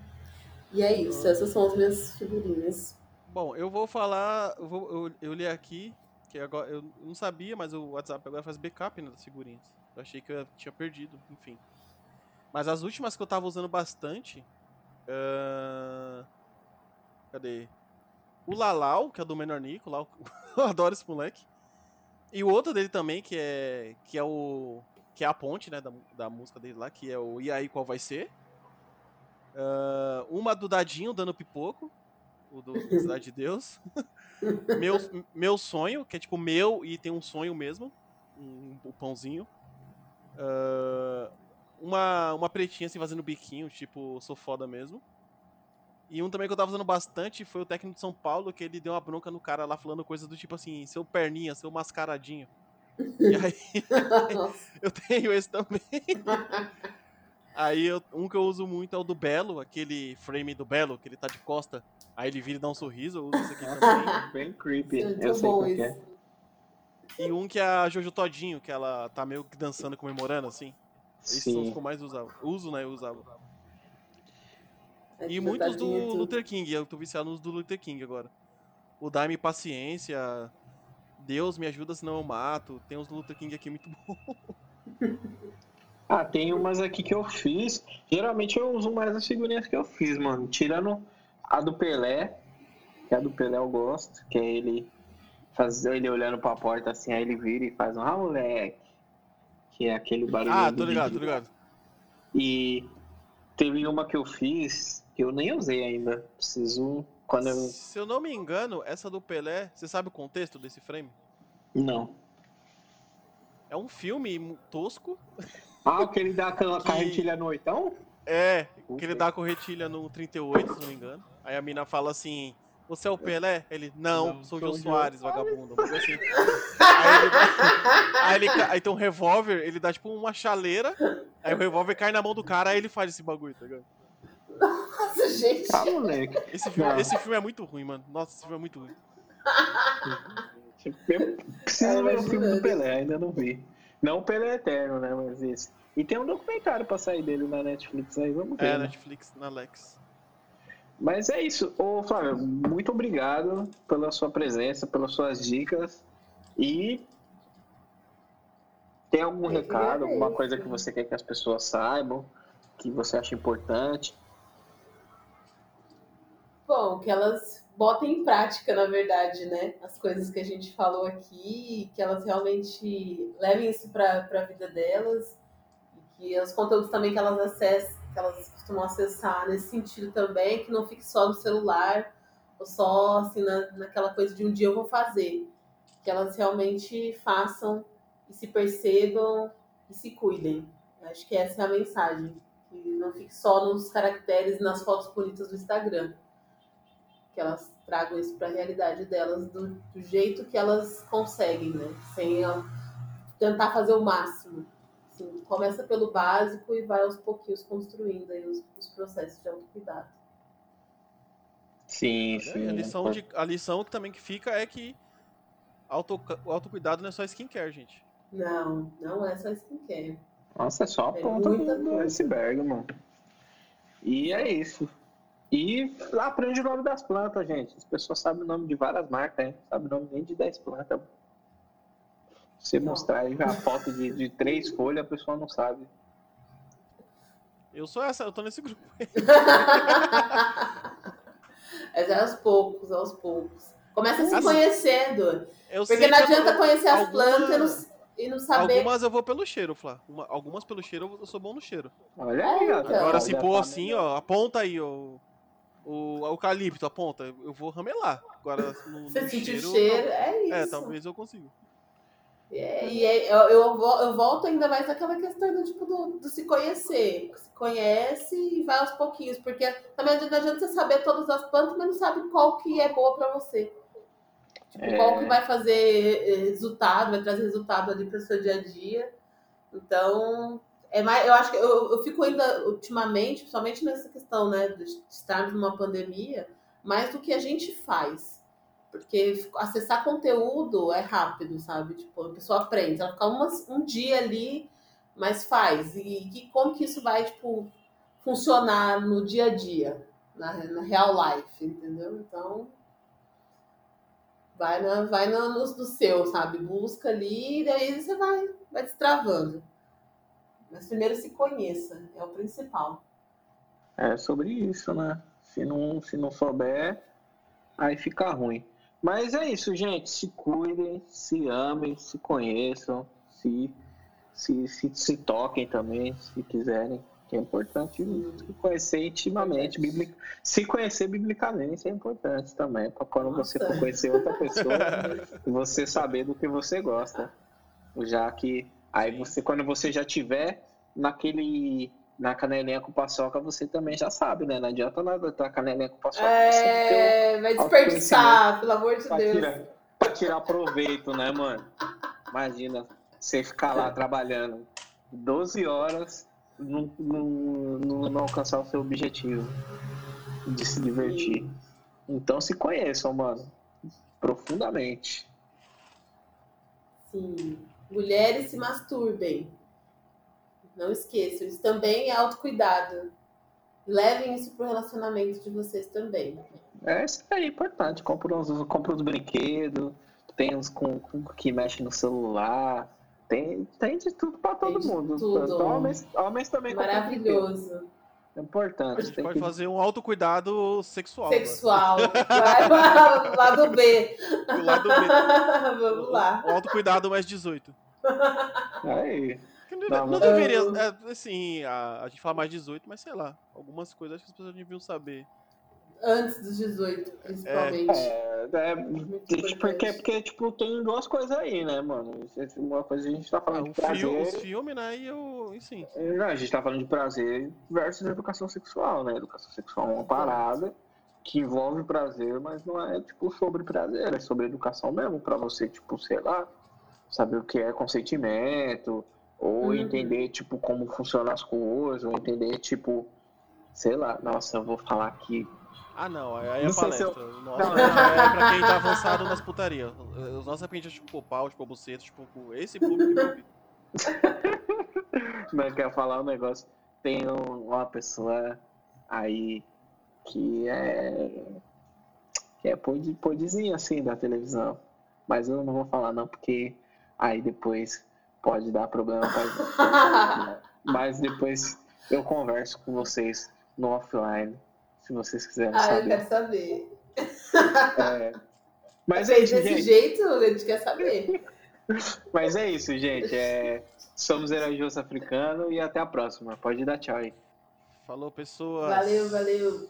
E é isso, essas são as minhas figurinhas. Bom, eu vou falar, eu, vou, eu, eu li aqui, que agora eu não sabia, mas o WhatsApp agora faz backup né, das figurinhas. Eu achei que eu tinha perdido, enfim. Mas as últimas que eu tava usando bastante. Uh... Cadê? O Lalau, que é do Menor Nico, lá, [LAUGHS] eu adoro esse moleque. E o outro dele também, que é que é o que é a ponte, né, da, da música dele lá, que é o E aí qual vai ser? Uh, uma do Dadinho dando pipoco, o do [LAUGHS] Cidade de Deus. [LAUGHS] meu, meu sonho, que é tipo meu e tem um sonho mesmo, um, um pãozinho. Uh, uma, uma pretinha assim fazendo biquinho, tipo, sou foda mesmo. E um também que eu tava usando bastante foi o técnico de São Paulo, que ele deu uma bronca no cara lá falando coisa do tipo assim, seu perninha, seu mascaradinho. E aí [LAUGHS] eu tenho esse também. Aí eu, um que eu uso muito é o do Belo, aquele frame do Belo, que ele tá de costa, aí ele vira e dá um sorriso, eu uso esse aqui também. [LAUGHS] Bem creepy. eu sei bom é. e um que é a Jojo Todinho, que ela tá meio que dançando, comemorando, assim. Esses Sim. são os que eu mais usava. Uso, né? Eu usava. É e muitos do Luther King. Eu tô viciado nos do Luther King agora. O Dá-me Paciência. Deus me ajuda senão eu mato. Tem uns do Luther King aqui muito bom. [LAUGHS] ah, tem umas aqui que eu fiz. Geralmente eu uso mais as figurinhas que eu fiz, mano. Tirando a do Pelé. Que a do Pelé eu gosto. Que é ele fazer ele olhando pra porta assim, aí ele vira e faz um ah, moleque. Que é aquele barulho. Ah, tô ligado, vídeo. tô ligado. E teve uma que eu fiz que eu nem usei ainda. Preciso. Quando eu... Se eu não me engano, essa do Pelé, você sabe o contexto desse frame? Não. É um filme tosco. Ah, que ele dá aquela [LAUGHS] que... carretilha no oitão? É, que ele dá a corretilha no 38, se não me engano. Aí a mina fala assim: você é o Pelé? Ele, não, não sou o Jô Soares, vagabundo. Mas assim. aí, ele dá, aí, ele, aí tem um revólver, ele dá tipo uma chaleira, aí o revólver cai na mão do cara, aí ele faz esse bagulho, tá ligado? Nossa, gente. Ah, moleque. Esse filme, esse filme é muito ruim, mano. Nossa, esse filme é muito ruim. Eu preciso ver o filme do Pelé, ainda não vi. Não o Pelé Eterno, né? Mas esse. E tem um documentário pra sair dele na Netflix aí, vamos ver. É, né? Netflix, na Lex. Mas é isso. Ô, Flávio, muito obrigado pela sua presença, pelas suas dicas. E tem algum recado, alguma coisa que você quer que as pessoas saibam, que você acha importante? Bom, que elas botem em prática, na verdade, né? As coisas que a gente falou aqui, que elas realmente levem isso para a vida delas, e que os conteúdos também que elas acessem, que elas costumam acessar nesse sentido também, que não fique só no celular, ou só assim, na, naquela coisa de um dia eu vou fazer. Que elas realmente façam e se percebam e se cuidem. Acho que essa é a mensagem. Que não fique só nos caracteres e nas fotos bonitas do Instagram. Que elas tragam isso para a realidade delas do, do, jeito que elas conseguem, né? Sem tentar fazer o máximo. Assim, começa pelo básico e vai aos pouquinhos construindo aí os, os processos de autocuidado. Sim, sim. A lição, de, a lição que também que fica é que auto, o autocuidado não é só skincare, gente. Não, não é só skincare. Nossa, é só a é ponta do iceberg, mano. E é isso. E aprende o nome das plantas, gente. As pessoas sabem o nome de várias marcas, hein? Sabe o nome nem de 10 plantas. Você mostrar aí a foto de, de três folhas, a pessoa não sabe. Eu sou essa, eu tô nesse grupo. Mas [LAUGHS] é aos poucos, aos poucos. Começa se assim, conhecendo. Porque não adianta conhecer as alguma... plantas e não, e não saber. Algumas eu vou pelo cheiro, Flá. Uma, algumas pelo cheiro eu sou bom no cheiro. Olha aí, é, então. Agora se pôr assim, ó, aponta aí, ó. O eucalipto, aponta, eu vou ramelar. Agora, no, Você no sente cheiro, o cheiro, é, é isso. É, talvez eu consiga. É, e é, eu, eu, eu, volto ainda mais naquela questão do tipo do, do, se conhecer. Se conhece e vai aos pouquinhos, porque também não adianta você saber todas as plantas, mas não sabe qual que é boa para você. Tipo, é... qual que vai fazer eh, resultado, vai trazer resultado ali para o seu dia a dia. Então, é mais, eu acho que eu, eu fico ainda ultimamente, principalmente nessa questão, né, de estarmos numa pandemia, mais do que a gente faz porque acessar conteúdo é rápido, sabe? Tipo, a pessoa aprende. Ela fica um dia ali, mas faz. E, e como que isso vai, tipo, funcionar no dia a dia, na, na real life, entendeu? Então, vai, na, vai no, no, no seu, sabe? Busca ali e daí você vai, vai destravando. Mas primeiro se conheça, é o principal. É sobre isso, né? Se não, se não souber, aí fica ruim. Mas é isso, gente. Se cuidem, se amem, se conheçam, se, se, se, se toquem também, se quiserem. Que é importante se conhecer intimamente. Biblic... Se conhecer biblicamente é importante também. Para quando Nossa. você for conhecer outra pessoa, [LAUGHS] você saber do que você gosta. Já que aí você, quando você já tiver naquele na canelinha com paçoca você também já sabe, né? Não adianta nada a canelinha com paçoca. É, vai desperdiçar, pelo amor de pra Deus. Tirar, pra tirar proveito, né, mano? Imagina você ficar lá trabalhando 12 horas não, não alcançar o seu objetivo de se divertir. Então se conheçam, mano. Profundamente. Sim. Mulheres se masturbem. Não esqueçam. Isso também é autocuidado. Levem isso pro relacionamento de vocês também. É, isso aí é importante. Compra uns, compra uns brinquedos, tem uns com, com, que mexe no celular. Tem, tem de tudo para todo mundo. Tudo. Homens, homens também Maravilhoso. É importante. A gente pode que... fazer um autocuidado sexual. Sexual. [LAUGHS] Vai para o lado B. O lado B. Vamos lá. O autocuidado mais 18. Aí. Não, não, não deveria. É, assim, a, a gente fala mais 18, mas sei lá. Algumas coisas acho que as pessoas deviam saber. Antes dos 18, principalmente. É, é, porque, porque, tipo, tem duas coisas aí, né, mano? Uma coisa a gente tá falando ah, de prazer. Filme, os filmes, né? E eu, sim. Não, a gente tá falando de prazer versus educação sexual, né? Educação sexual é uma parada que envolve prazer, mas não é, tipo, sobre prazer, é sobre educação mesmo, pra você, tipo, sei lá, saber o que é consentimento, ou uhum. entender, tipo, como funcionam as coisas, ou entender, tipo, sei lá, nossa, eu vou falar aqui ah, não, aí é palestra. Eu... Nossa, não, é pra quem tá avançado nas putarias. Os nossos aprendiz tipo pau, tipo buceta, tipo esse público. [LAUGHS] Mas quer falar um negócio. Tem uma pessoa aí que é. que é podzinho assim da televisão. Mas eu não vou falar não, porque aí depois pode dar problema pra [LAUGHS] Mas depois eu converso com vocês no offline se vocês quiserem ah, saber. Ah, eu quero saber. É, mas é isso, desse gente. jeito, a gente quer saber. [LAUGHS] Mas é isso, gente. É... Somos Erajoso Africano e até a próxima. Pode dar tchau aí. Falou, pessoas. Valeu, valeu.